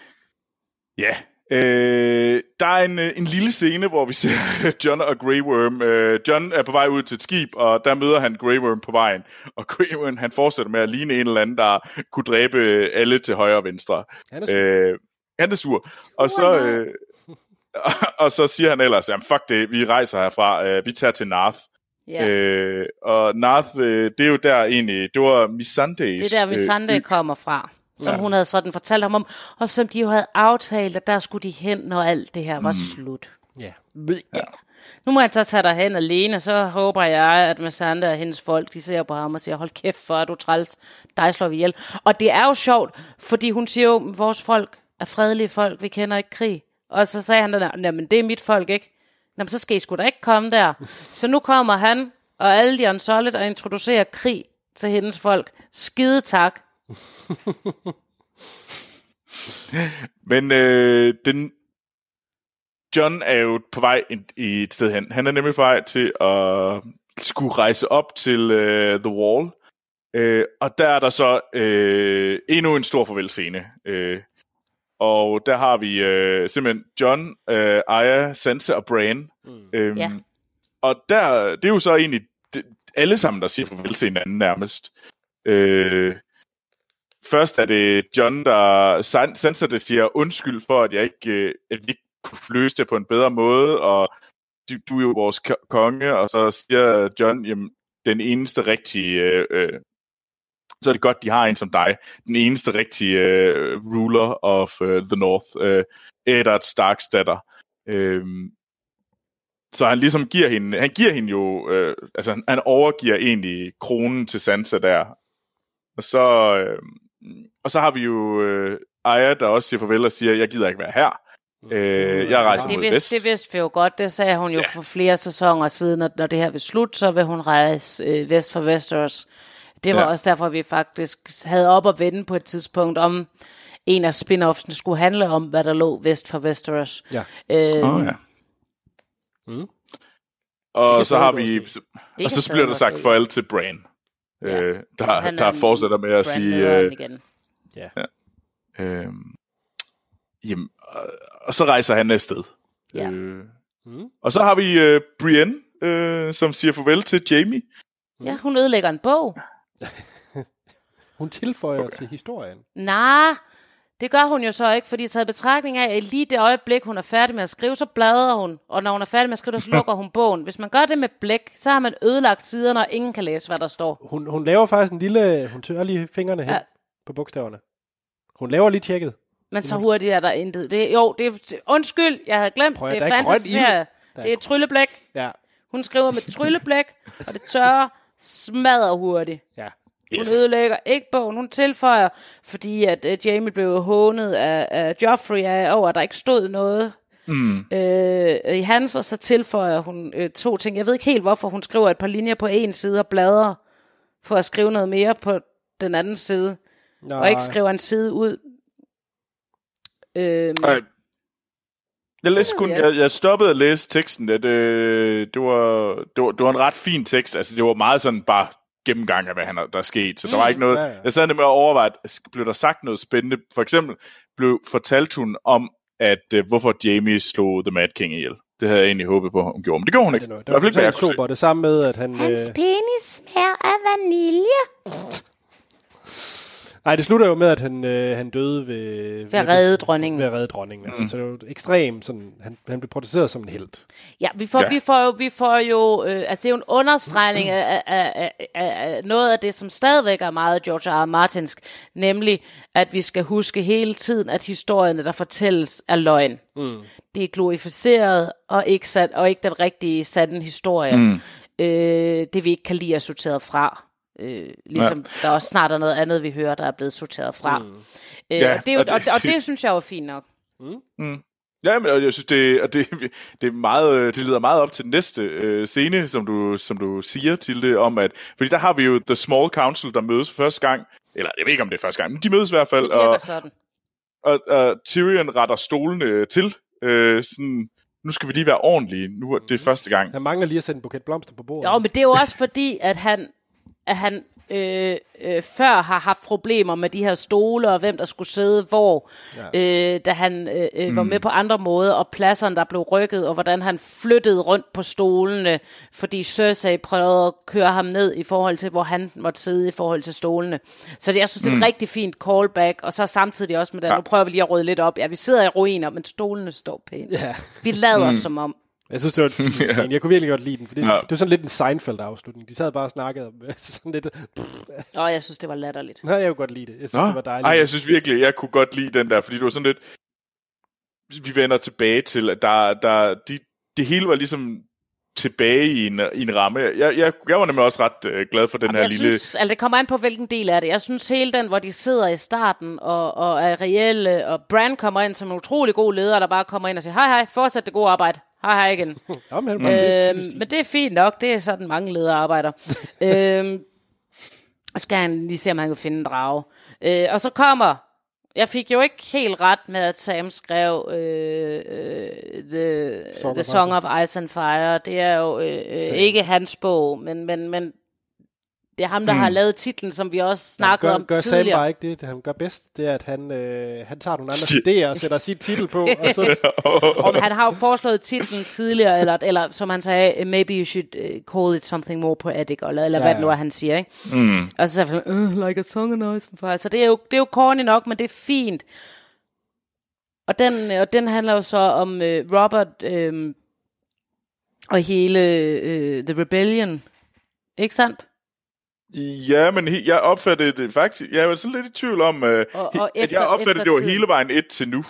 Ja. Øh, der er en, øh, en lille scene, hvor vi ser John og Grey Worm. Øh, John er på vej ud til et skib, og der møder han Grey Worm på vejen. Og Grey Worm, han fortsætter med at ligne en eller anden, der kunne dræbe alle til højre og venstre. Han er sur. Øh, han er sur. Og så, øh, og så siger han ellers, jamen fuck det, vi rejser herfra, øh, vi tager til Narth. Ja. Øh, og Narth, øh, det er jo der egentlig, det var Missandei. Det er der, vi Sunday kommer fra. Som Ja. hun havde sådan fortalt ham om, og som de jo havde aftalt, at der skulle de hen, når alt det her var slut. Ja. Ja. Nu må jeg så tage dig hen alene, så håber jeg, at Missandei og hendes folk, de ser på ham og siger, hold kæft, for er du træls, dig slår vi ihjel. Og det er jo sjovt, fordi hun siger jo, vores folk er fredelige folk, vi kender ikke krig. Og så sagde han, der, men det er mit folk ikke. Nå, så skal I sgu da ikke komme der. Så nu kommer han og alle de Unsolid og introducerer krig til hendes folk. Skide tak. Men øh, den, John er jo på vej ind i et sted hen. Han er nemlig på vej til at skulle rejse op til øh, The Wall. Øh, og der er der så øh, endnu en stor farvelscene. Øh, og der har vi øh, simpelthen John, øh, Aya, Sansa og Bran. Mm. Øhm, Ja. Og der, det er jo så egentlig det, alle sammen, der siger farvel til hinanden nærmest. Øh, først er det John, der San- Sansa, der siger undskyld for, at jeg ikke, øh, at vi ikke kunne løse det på en bedre måde, og du, du er jo vores ko- konge, og så siger John, jamen, den eneste rigtige, øh, øh, så er det godt, de har en som dig, den eneste rigtige øh, ruler of øh, the North, øh, Eddard Starks datter. Øh, så han ligesom giver hende, han giver hende jo, øh, altså han- han overgiver egentlig kronen til Sansa der. Og så, øh, og så har vi jo øh, Aya, der også siger farvel og siger, jeg gider ikke være her. Øh, jeg rejser Det mod vidste, vest. det vidste vi jo godt. Det sagde hun jo Ja. for flere sæsoner siden, at når det her vil slut, så vil hun rejse øh, vest for Westeros. Det var Ja. ja. også derfor, vi faktisk havde op at vende på et tidspunkt om en af spin-offsene skulle handle om, hvad der lå vest for Westeros. Ja. Øh, Oh, ja. Mm. Og så har vi, og så bliver der sagt farvel til Bran. Ja. Øh, der, Han er der fortsætter med at sige, øh, igen. øh, jamen, og, og så rejser han afsted. Ja. Øh, Mm. og så har vi øh, Brienne, øh, som siger farvel til Jamie. Ja, hun ødelægger en bog. Hun tilføjer okay. til historien. Nej, det gør hun jo så ikke, fordi taget betragtning af, at lige det øjeblik, hun er færdig med at skrive, så bladrer hun. Og når hun er færdig med at skrive, så lukker hun bogen. Hvis man gør det med blæk, så har man ødelagt siderne, og ingen kan læse, hvad der står. Hun, hun laver faktisk en lille... Hun tørrer lige fingrene hen ja. På bogstaverne. Hun laver lige tjekket. Men så hurtigt er der intet. Det, jo, det er, undskyld, jeg havde glemt. Prøv det er er er Det er trylleblæk. Ja. Hun skriver med trylleblæk, og det tørrer smadrer hurtigt. Ja. Hun ødelægger ikke bogen, hun tilføjer, fordi at uh, Jamie blev hånet af, af Joffrey af, over, at der ikke stod noget mm. øh, i hans, og så tilføjer hun øh, to ting. Jeg ved ikke helt, hvorfor hun skriver et par linjer på en side og bladrer, for at skrive noget mere på den anden side, Nå, og ikke skriver en side ud. Øh, Nej. Jeg, læste kun, jeg jeg, stoppede at læse teksten. Det, det, det, var, det, var, det var en ret fin tekst. Altså, det var meget sådan bare gennemgang af, hvad han, der er sket. Så mm, der var ikke noget... ja, Ja. Jeg sad nemlig og overvejede, blev der sagt noget spændende? For eksempel blev fortalt hun om, at uh, hvorfor Jamie slog The Mad King ihjel. Det havde jeg egentlig håbet på, hun gjorde. Men det gjorde hun det, ikke. er. I det var kunne se. super. Det samme med, at han... Hans Øh, penis smager af vanilje. Nej, det slutter jo med, at han, øh, han døde ved... Ved at redde dronningen. Ved at redde dronningen. Altså, så det er jo ekstremt sådan... Han, han blev produceret som en held. Ja, vi får, Ja. Vi får jo, vi får jo øh, altså det er jo en understregning af, af, af, af, af noget af det, som stadigvæk er meget George R. R. Martinsk, nemlig at vi skal huske hele tiden, at historierne, der fortælles, er løgn. Mm. Det er glorificeret og ikke, sat, og ikke den rigtige sande historie. Mm. Øh, det vi ikke kan lide er sorteret fra. Øh, ligesom ja. der også snart er noget andet, vi hører, der er blevet sorteret fra. Mm. Øh, Ja, og, det er jo, og og, det- og, og det synes jeg er fint nok. Ja, men og jeg synes, det, og det, det, er meget, øh, det leder meget op til den næste øh, scene, som du, som du siger til det, om at, fordi der har vi jo The Small Council, der mødes første gang, eller jeg ved ikke, om det er første gang, men de mødes i hvert fald, Det og, sådan. og, og Tyrion retter stolene til, øh, sådan, nu skal vi lige være ordentlige, nu er det første gang. Han mangler lige at sætte en buket blomster på bordet. Jo, men det er jo også fordi, at han, at han øh, øh, før har haft problemer med de her stole, og hvem der skulle sidde hvor, ja. øh, da han øh, øh, var med på andre måder, og pladserne, der blev rykket, og hvordan han flyttede rundt på stolene, fordi Cersei prøvede at køre ham ned i forhold til, hvor han måtte sidde i forhold til stolene. Så det, jeg synes, det er et rigtig fint callback, og så samtidig også med det, ja. nu prøver vi lige at rydde lidt op. Ja, vi sidder i ruiner, men stolene står pænt. Ja. Vi lader mm. som om. Jeg synes, det var en fin scene. Jeg kunne virkelig godt lide den, for det, Ja. det var sådan lidt en Seinfeld-afslutning. De sad bare og snakkede om sådan lidt... Og jeg synes, det var latterligt. Nej, jeg kunne godt lide det. Jeg synes, Nå, det var dejligt. Ej, jeg synes virkelig, jeg kunne godt lide den der, fordi det var sådan lidt, vi vender tilbage til, at der, der, de, det hele var ligesom tilbage i en, i en ramme. Jeg, jeg, jeg var nemlig også ret øh, glad for den her jeg lille... synes, altså det kommer an på, hvilken del af det. Jeg synes hele den, hvor de sidder i starten og, og er reelle, og Brand kommer ind som en utrolig god leder, der bare kommer ind og siger, hej hej, fortsæt det gode arbejde. Hej hej igen. Nå, men, det er øhm, typisk. men det er fint nok, det er sådan mange ledere arbejder. øhm, og skal han lige se, om han kan finde en drage. Øh, og så kommer, jeg fik jo ikke helt ret med, at Sam skrev øh, øh, The, Song The of Song Ice of Ice and Fire. Det er jo øh, øh, ikke hans bog, men, men, men det er ham, der mm. har lavet titlen, som vi også snakkede gør, om gør Sam tidligere. bare ikke det, han gør bedst, det er, at han, øh, han tager nogle andre idéer og sætter sit titel på, og så Om han har jo foreslået titlen tidligere, eller, eller som han sagde, maybe you should uh, call it something more poetic, eller, eller ja, hvad Ja, det nu er, han siger, ikke? Mm. Og så sagde han, uh, like a song and fire. Så det er jo, det er jo corny nok, men det er fint. Og den, og den handler jo så om uh, Robert um, og hele uh, The Rebellion. Ikke sandt? Ja, men he, jeg opfattede det faktisk... Jeg var sådan lidt i tvivl om, øh, Og- he- og at efter- jeg opfattede, det var hele vejen et til nu.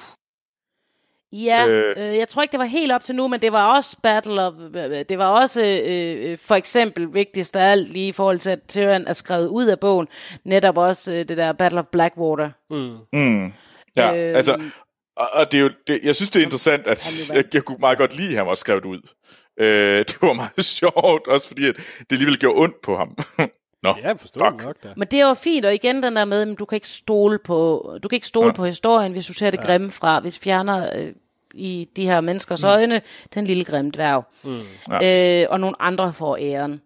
Ja, Øh. øh, jeg tror ikke, det var helt op til nu, men det var også Battle of, øh, det var også øh, øh, for eksempel vigtigst af alt lige i forhold til, at Tyrion er skrevet ud af bogen, netop også øh, det der Battle of Blackwater. Mm. Ja, Øhm. øh, altså... Og, og det er jo, det, jeg synes, det er interessant, at jeg, jeg kunne meget godt lide, at han var skrevet ud. Øh, det var meget sjovt, også fordi at det alligevel gjorde ondt på ham. Nå, ja, forstår fuck. nok da. Men det er jo fint, og igen den der med, at du kan ikke stole på, du kan ikke stole ja. på historien, hvis du ser det grimme fra, hvis fjerner øh, i de her menneskers mm. øjne den lille grimme dværg. Mm. Ja. Øh, og nogle andre får æren.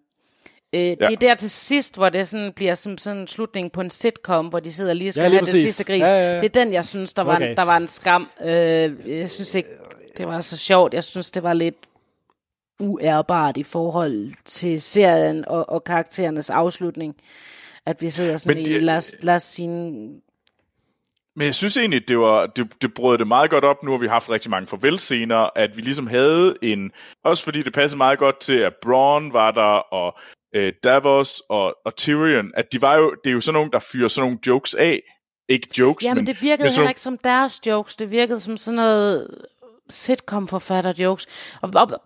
Øh, ja. Det er der til sidst, hvor det sådan bliver som sådan en slutning på en sitcom, hvor de sidder lige og skal Ja, lige have det præcis. sidste gris. Ja, ja, ja. Det er den, jeg synes, der var, Okay. en, der var en skam. Øh, jeg synes ikke, det var så sjovt. Jeg synes, det var lidt uærbart i forhold til serien og, og karakterernes afslutning. At vi sidder sådan Men, i, øh, lad os, lad os sige, Men jeg synes egentlig, det, var, det, det brød det meget godt op. Nu har vi haft rigtig mange farvelscener, at vi ligesom havde en... Også fordi det passede meget godt til, at Braun var der, og øh, Davos og, og Tyrion, at de var jo, det er jo sådan nogen, der fyrer sådan nogle jokes af. Ikke jokes, Ja, men det virkede men heller ikke som deres jokes. Det virkede som sådan noget sitcom-forfatter jokes. Og, og,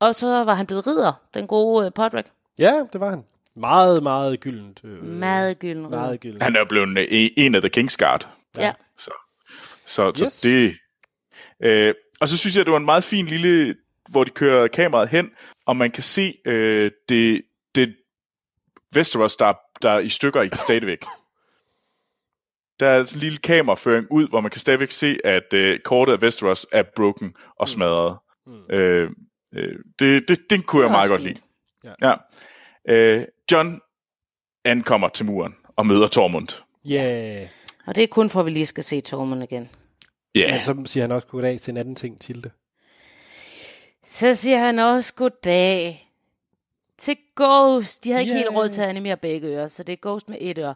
og så var han blevet ridder, den gode uh, Podrick. Ja, det var han. Meget, meget gyldent. Øh, Meget gylden ridder. Meget gyldent. Han er blevet en, en af The King's Guard. Ja. Så, så, så Yes. det... Øh, og så synes jeg, det var en meget fin lille, hvor de kører kameraet hen, og man kan se øh, det, det Westeros, der, der er i stykker i stadigvæk. Der er sådan en lille kameraføring ud, hvor man kan stadigvæk se, at øh, kortet af Westeros er broken og smadret. Mm. Øh, øh, det, det, den kunne Det er jeg meget godt lide. fint. Ja. Øh, John ankommer til muren og møder Tormund. Yeah. Og det er kun for, at vi lige skal se Tormund igen. Ja, yeah. Men så siger han også goddag til en anden ting, Tilde. Så siger han også goddag til Ghost. De havde ikke Yay. helt råd til at animere begge ører, så det er Ghost med et øre.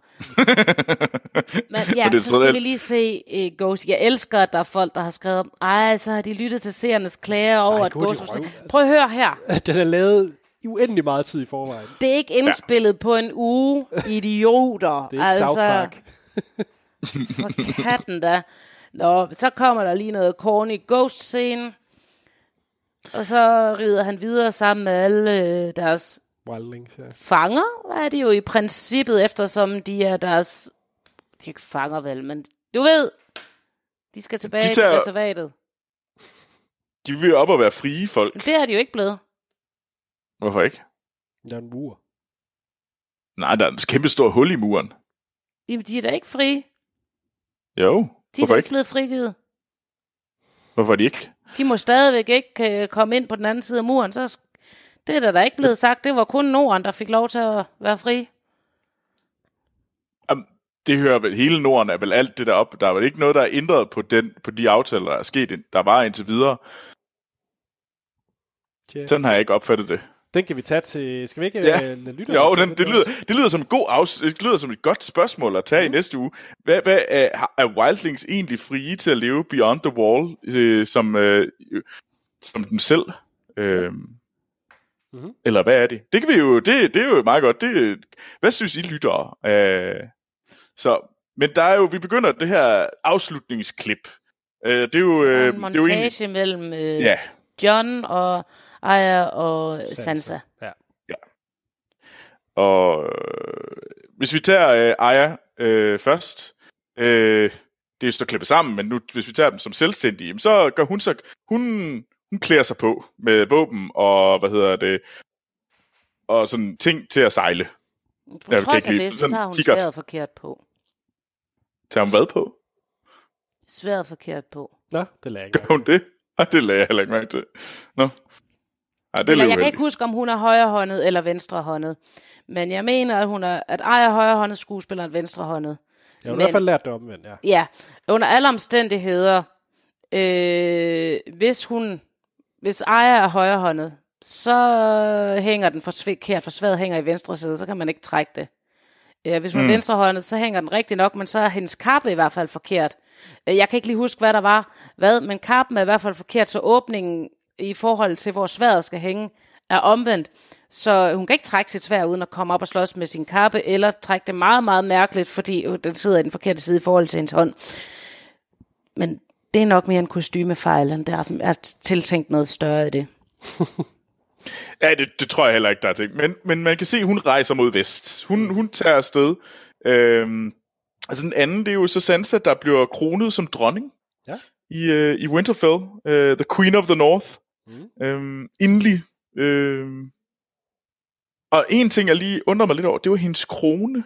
Men ja, så skal vi lige se uh, Ghost. Jeg elsker, at der er folk, der har skrevet, ej, så har de lyttet til seernes klager over, Ej, at Ghost... røv, Røv, altså. Prøv at høre her. Den er lavet i uendelig meget tid i forvejen. Det er ikke indspillet ja. på en uge, idioter. Det er ikke altså, South Park. For katten da. Nå, så kommer der lige noget corny ghost-scene. Og så rider han videre sammen med alle øh, deres Wildlings, ja. fanger, er de jo i princippet, eftersom de er deres... De er ikke fanger vel, men du ved, de skal tilbage De tager- til reservatet. De vil op og være frie folk. Men det er de jo ikke blevet. Hvorfor ikke? Der er en mur. Nej, der er en kæmpe stor hul i muren. Jamen, de er da ikke frie. Jo, De er hvorfor da ikke ikke? blevet frigivet. Hvorfor er de ikke? De må stadigvæk ikke øh, komme ind på den anden side af muren. Så det er der, der ikke blevet sagt. Det var kun Norden, der fik lov til at være fri. Jamen, det hører vel, hele Norden er vel alt det der op. Der er vel ikke noget, der er ændret på, den, på de aftaler, der er sket. Der var indtil videre. Tjek. Sådan har jeg ikke opfattet det. Den kan vi tage til... Skal vi ikke Ja. ja. lade lytte? Jo, den, det, lyder, det, lyder som en god afs, det lyder som et godt spørgsmål at tage i næste uge. Hvad, hvad er, er Wildlings egentlig frie til at leve beyond the wall, øh, som, øh, som dem selv? Øh, Mhm. Eller hvad er det? Det kan vi jo, det, det er jo meget godt. Det, hvad synes I lyttere? Øh, så, men der er jo, vi begynder det her afslutningsklip. Øh, det er jo, Der er øh, en det er jo montage egentlig, mellem øh, ja, John og Aya og Sansa. Sansa. Ja. Og øh, hvis vi tager øh, Aya øh, først, øh, det er jo så klippet sammen, men nu, hvis vi tager dem som selvstændige, så gør hun så, hun, hun klæder sig på med våben og, hvad hedder det, og sådan ting til at sejle. Trods ikke af lide- det, så sådan tager hun kikkert. sværet forkert på. Tager hun hvad på? Sværet forkert på. Nå, det lader jeg ikke. Gør hun det? Ej, det lagde jeg heller ikke mærke til. Nå. Ej, det er Eller, jeg kan ikke huske, om hun er højrehåndet eller venstrehåndet. Men jeg mener, at hun er, at Aya er højrehåndet skuespiller end venstrehåndet. Jeg har i hvert fald lært det omvendt, ja. Ja, under alle omstændigheder, øh, hvis hun, hvis Aya er højrehåndet, så hænger den for forkert, for sværet hænger i venstre side, så kan man ikke trække det. Øh, hvis hun mm. er venstrehåndet, så hænger den rigtig nok, men så er hendes kappe i hvert fald forkert. Øh, jeg kan ikke lige huske, hvad der var, hvad, men kappen er i hvert fald forkert, så åbningen i forhold til, hvor sværet skal hænge, er omvendt. Så hun kan ikke trække sit svær uden at komme op og slås med sin kappe, eller trække det meget, meget mærkeligt, fordi øh, den sidder i den forkerte side i forhold til hendes hånd. Men det er nok mere en kostymefejl, end der er tiltænkt noget større i det. Ja, det, det tror jeg heller ikke, der er ting. Men, men man kan se, at hun rejser mod vest. Hun, hun tager afsted. Øhm, altså den anden, det er jo så Sansa, der bliver kronet som dronning Ja. i, øh, i Winterfell. Øh, the Queen of the North. Mm. Øhm, endelig. Øhm, og en ting, jeg lige undrer mig lidt over, det var hendes krone.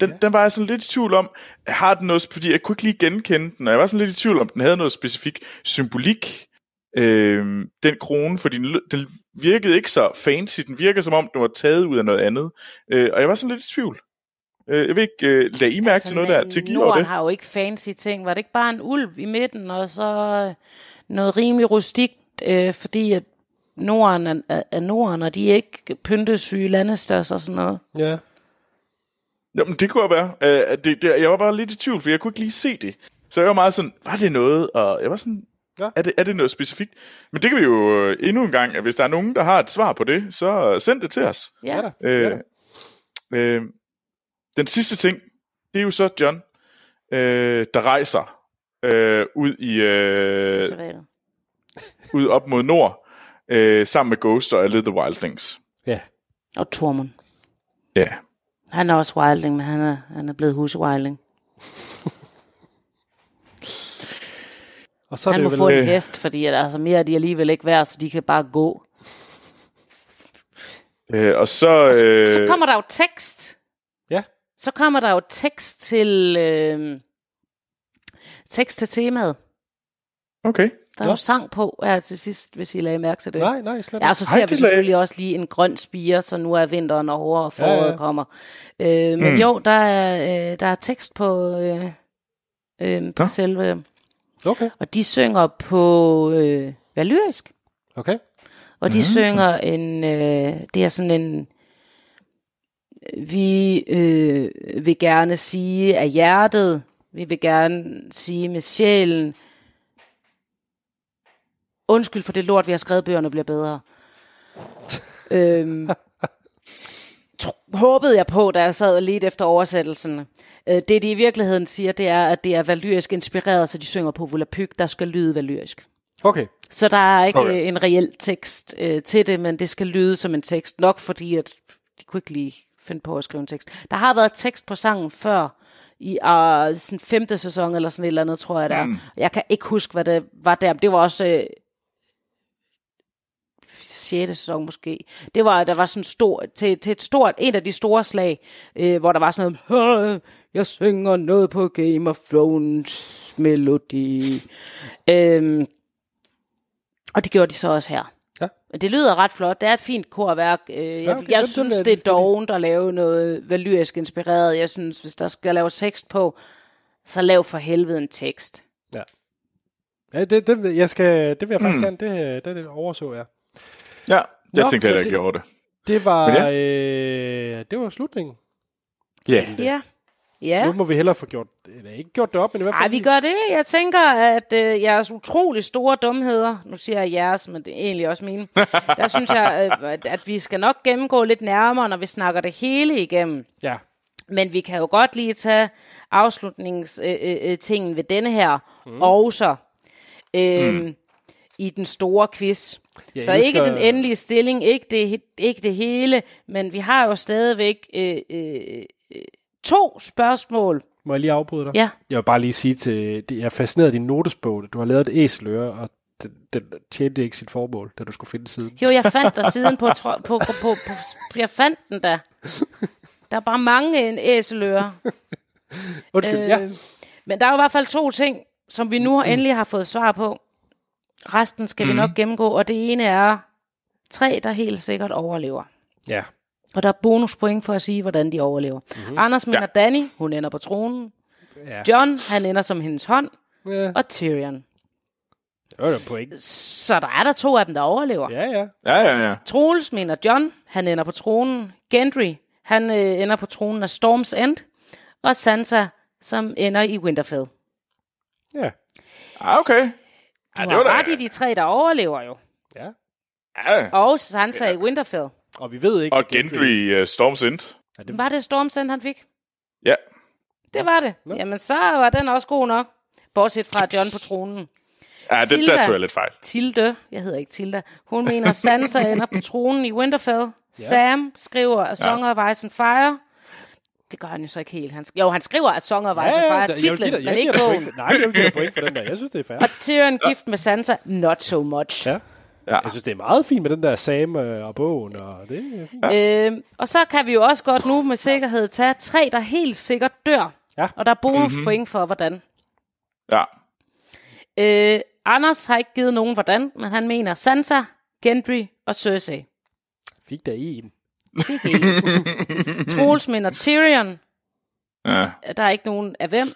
Den, ja. den var jeg sådan lidt i tvivl om. Har den noget, fordi jeg kunne ikke lige genkende den, og jeg var sådan lidt i tvivl om, den havde noget specifik symbolik, øh, den krone, fordi den, den virkede ikke så fancy, den virkede som om, den var taget ud af noget andet, øh, og jeg var sådan lidt i tvivl. Øh, jeg vil ikke øh, lade I mærke altså, til noget der, til Norden det. har jo ikke fancy ting. Var det ikke bare en ulv i midten, og så øh, noget rimelig rustikt, øh, fordi at Norden er, er, er Norden, og de er ikke pyntesyge landestørs og sådan noget. Ja. Jamen, det kunne være. Øh, at det, det, jeg var bare lidt i tvivl, for jeg kunne ikke lige se det. Så jeg var meget sådan, var det noget? Og jeg var sådan, Ja. er, det, er det noget specifikt? Men det kan vi jo øh, endnu en gang, at hvis der er nogen, der har et svar på det, så send det til os. Ja, Ja da. Øh, Ja da. øh, den sidste ting, det er jo så John, øh, der rejser øh, ud i øh, ud op mod nord, øh, sammen med Ghost og alle The Wildlings. Ja. Og Tormund. Ja. Han er også wildling, men han er, han er blevet huswildling. Og så er Han det må vel... få en øh, hest, fordi at, altså, mere er de alligevel ikke værd, så de kan bare gå. Øh, og så... Øh, Så kommer der jo tekst. Ja. Så kommer der jo tekst til... Øh, tekst til temaet. Okay. Der er jo sang på her til sidst, hvis I lagde mærke til det. Nej, nej, slet Ja, og ikke. så Ej, ser vi det lagde- selvfølgelig også lige en grøn spire, så nu er vinteren over, og foråret Ja, ja, ja. ja. kommer. Øh, men mm. jo, der er, øh, der er tekst på, øh, øh, på Nå. selve... Okay, Og de synger på øh, valyrisk. okay. Og de mm. synger en, øh, det er sådan en, vi øh, vil gerne sige af hjertet, vi vil gerne sige med sjælen, undskyld for det lort, vi har skrevet, bøgerne bliver bedre. øhm, tro- håbede jeg på, da jeg sad og lidt efter oversættelsen. Øh, det, de i virkeligheden siger, det er, at det er valyrisk inspireret, så de synger på volapyk, der skal lyde valyrisk. Okay. Så der er ikke Okay. okay. en reel tekst øh, til det, men det skal lyde som en tekst. Nok fordi, at de kunne ikke lige finde på at skrive en tekst. Der har været tekst på sangen før, i uh, sådan femte sæson eller sådan et eller andet, tror jeg det er. Mm. Jeg kan ikke huske, hvad det var der. Det var også øh, sjette sæson måske. Det var, der var sådan stor, til, til et stort, en af de store slag, øh, hvor der var sådan noget, "Hør, jeg synger noget på Game of Thrones melodi. øhm, og det gjorde de så også her. Ja. Det lyder ret flot. Det er et fint korværk. Øh, jeg, okay, jeg det- det synes, jeg- det er dovent at lave noget valyrisk inspireret. Jeg synes, hvis der skal laves tekst på, så lav for helvede en tekst. Ja. Ja, det, det, vil- jeg skal, det vil jeg faktisk mm. gerne, det, det, det overså jeg. Ja, jeg Nå, tænkte heller ikke, jeg gjorde det. Det var, Men øh, det var slutningen. Ja. det. Ja. Ja. Nu må vi hellere få gjort, eller ikke gjort det op, men i hvert fald... Ej, vi gør det. Jeg tænker, at øh, jeres utrolig store dumheder, nu siger jeg jeres, men det er egentlig også mine, der synes jeg, øh, at, at vi skal nok gennemgå lidt nærmere, når vi snakker det hele igennem. Ja, Men vi kan jo godt lige tage afslutningstingen øh, øh, tingen ved denne her mm. også øh, mm. i den store quiz. Jeg Så elsker- ikke den endelige stilling, ikke det, ikke det hele, men vi har jo stadigvæk øh, øh, øh, to spørgsmål. må jeg lige afbryde dig? Ja. Jeg vil bare lige sige til, det- jeg er fascineret af din notesbog. Du har lavet et æseløre, og den, den tjente ikke sit formål, da du skulle finde siden. Jo, jeg fandt der siden på, tro- på, på, på, på, jeg fandt den da. Der er bare mange en æseløre. Undskyld, øh, ja. Men der er jo i hvert fald to ting, som vi nu endelig har fået svar på. Resten skal mm. vi nok gennemgå, og det ene er tre, der helt sikkert overlever. Ja. Og der er bonuspoint for at sige, hvordan de overlever. Mm-hmm. Anders mener ja. Danny, hun ender på tronen. ja. John, han ender som hendes hånd. ja. Og Tyrion. Det var da point. Så der er der to af dem, der overlever. Ja, ja. Ja, ja, ja. Troels mener John, han ender på tronen. Gendry, han øh, ender på tronen af Storm's End. Og Sansa, som ender i Winterfell. Ja. Ah, okay. Ja, Du det var har da... ret i de tre, der overlever jo. ja. Ja. Og Sansa ja. i Winterfell. Og vi ved ikke... Og Gendry- Gendry uh, Storms End. Ja, det, Var det Storm's End, han fik? Ja. Det var det. Jamen, så var den også god nok. Bortset fra John på tronen. Ja, det, Tilda. der tog jeg lidt fejl. Tilde, jeg hedder ikke Tilda, hun mener, Sansa ender på tronen i Winterfell. Ja. Sam skriver A Song of Ice and Fire. Det gør han jo så ikke helt. Han sk- jo, han skriver A Song of Ice and Fire, give titlen, jeg men giver ikke bogen. point. Nej, jeg vil give dig point for den der. Jeg synes, det er fair. Og Tyrion gift med Sansa, not so much. Ja. Ja. Jeg synes, det er meget fint med den der Sam øh, og bogen, og det er fint. Øh, og så kan vi jo også godt nu med sikkerhed tage tre, der helt sikkert dør. Ja. Og der er bonuspoint mm-hmm. for, hvordan. Ja. Øh, Anders har ikke givet nogen hvordan, men han mener Sansa, Gendry og Cersei. Fik der en. Fik en. Troels mener Tyrion. ja. Der er ikke nogen af hvem.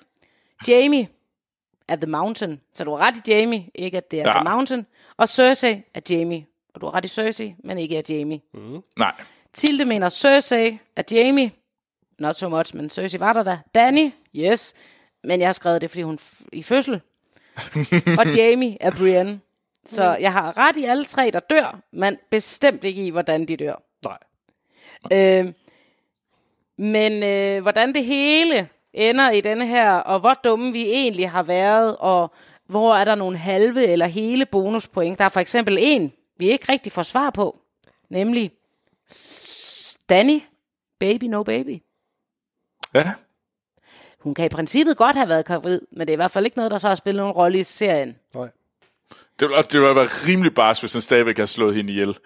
Jamie er The Mountain. Så du har ret i Jamie, ikke at det er Ja. The Mountain. Og Cersei er Jamie. Og du har ret i Cersei, men ikke er Jamie. Nej. Tilde mener Cersei er Jamie. Not so much, men Cersei var der da. Danny, yes. Men jeg har skrevet det, fordi hun f- i fødsel. og Jamie er Brienne. Så jeg har ret i alle tre, der dør, men bestemt ikke i, hvordan de dør. Nej. Øh, men øh, hvordan det hele ender i denne her, og hvor dumme vi egentlig har været, og hvor er der nogle halve eller hele bonuspoint. Der er for eksempel en, vi ikke rigtig får svar på, nemlig Danny, baby no baby. Ja. Hun kan i princippet godt have været gravid, men det er i hvert fald ikke noget, der så har spillet nogen rolle i serien. Nej. Det ville, det ville være rimelig barsk, hvis han stadigvæk havde slået hende ihjel.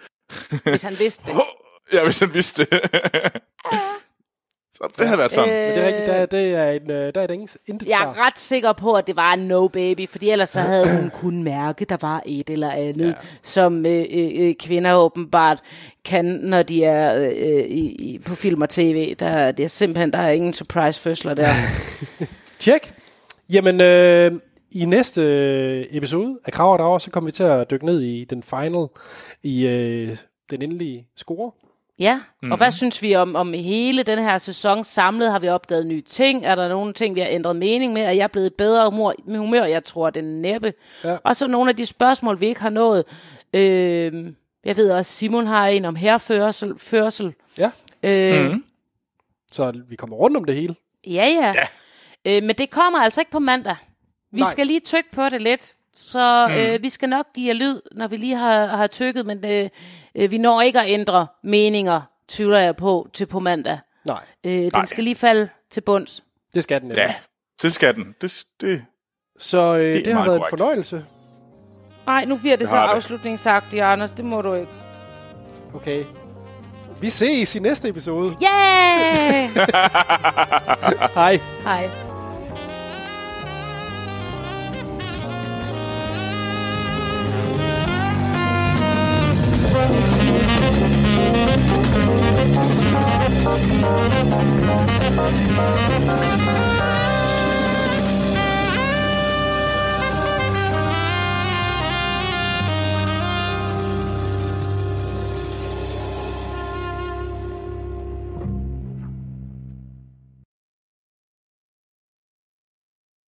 Hvis han vidste det. Ja, hvis han vidste det. Så det havde været sådan. Øh, Men det er rigtigt, der, det er en, øh, der er et ingen, intet Jeg svar. er ret sikker på, at det var en no baby, fordi ellers så havde hun kun mærke, der var et eller andet, ja. som øh, øh, øh, kvinder åbenbart kan, når de er øh, i, i, på film og tv. Der, det er simpelthen, der er ingen surprise fødsler der. Tjek. Jamen, øh, i næste øh, episode af Krav og Drager, så kommer vi til at dykke ned i den final, i øh, den endelige score. Ja, mm. og hvad synes vi om, om hele den her sæson samlet? Har vi opdaget nye ting? Er der nogle ting, vi har ændret mening med? Er jeg blevet bedre humor, med humør? Jeg tror, det er næppe. Ja. Og så nogle af de spørgsmål, vi ikke har nået. Øh, jeg ved også, Simon har en om herførsel. Førsel. Ja, Øh, Mhm. så vi kommer rundt om det hele. Ja, ja. ja. Øh, men det kommer altså ikke på mandag. Vi Nej. skal lige tykke på det lidt. Så øh, vi skal nok give jer lyd, når vi lige har, har tykket, men øh, øh, vi når ikke at ændre meninger, tvivler jeg på, til på mandag. Nej, Øh, den Nej. skal lige falde til bunds. det skal den nemlig. Ja, det skal den. Det, det, Så øh, det, det har været en fornøjelse. Nej, nu bliver det, Det så afslutningsagtigt, Anders. Det må du ikke. Okay. Vi ses i næste episode. Yeah! Hej. Hej.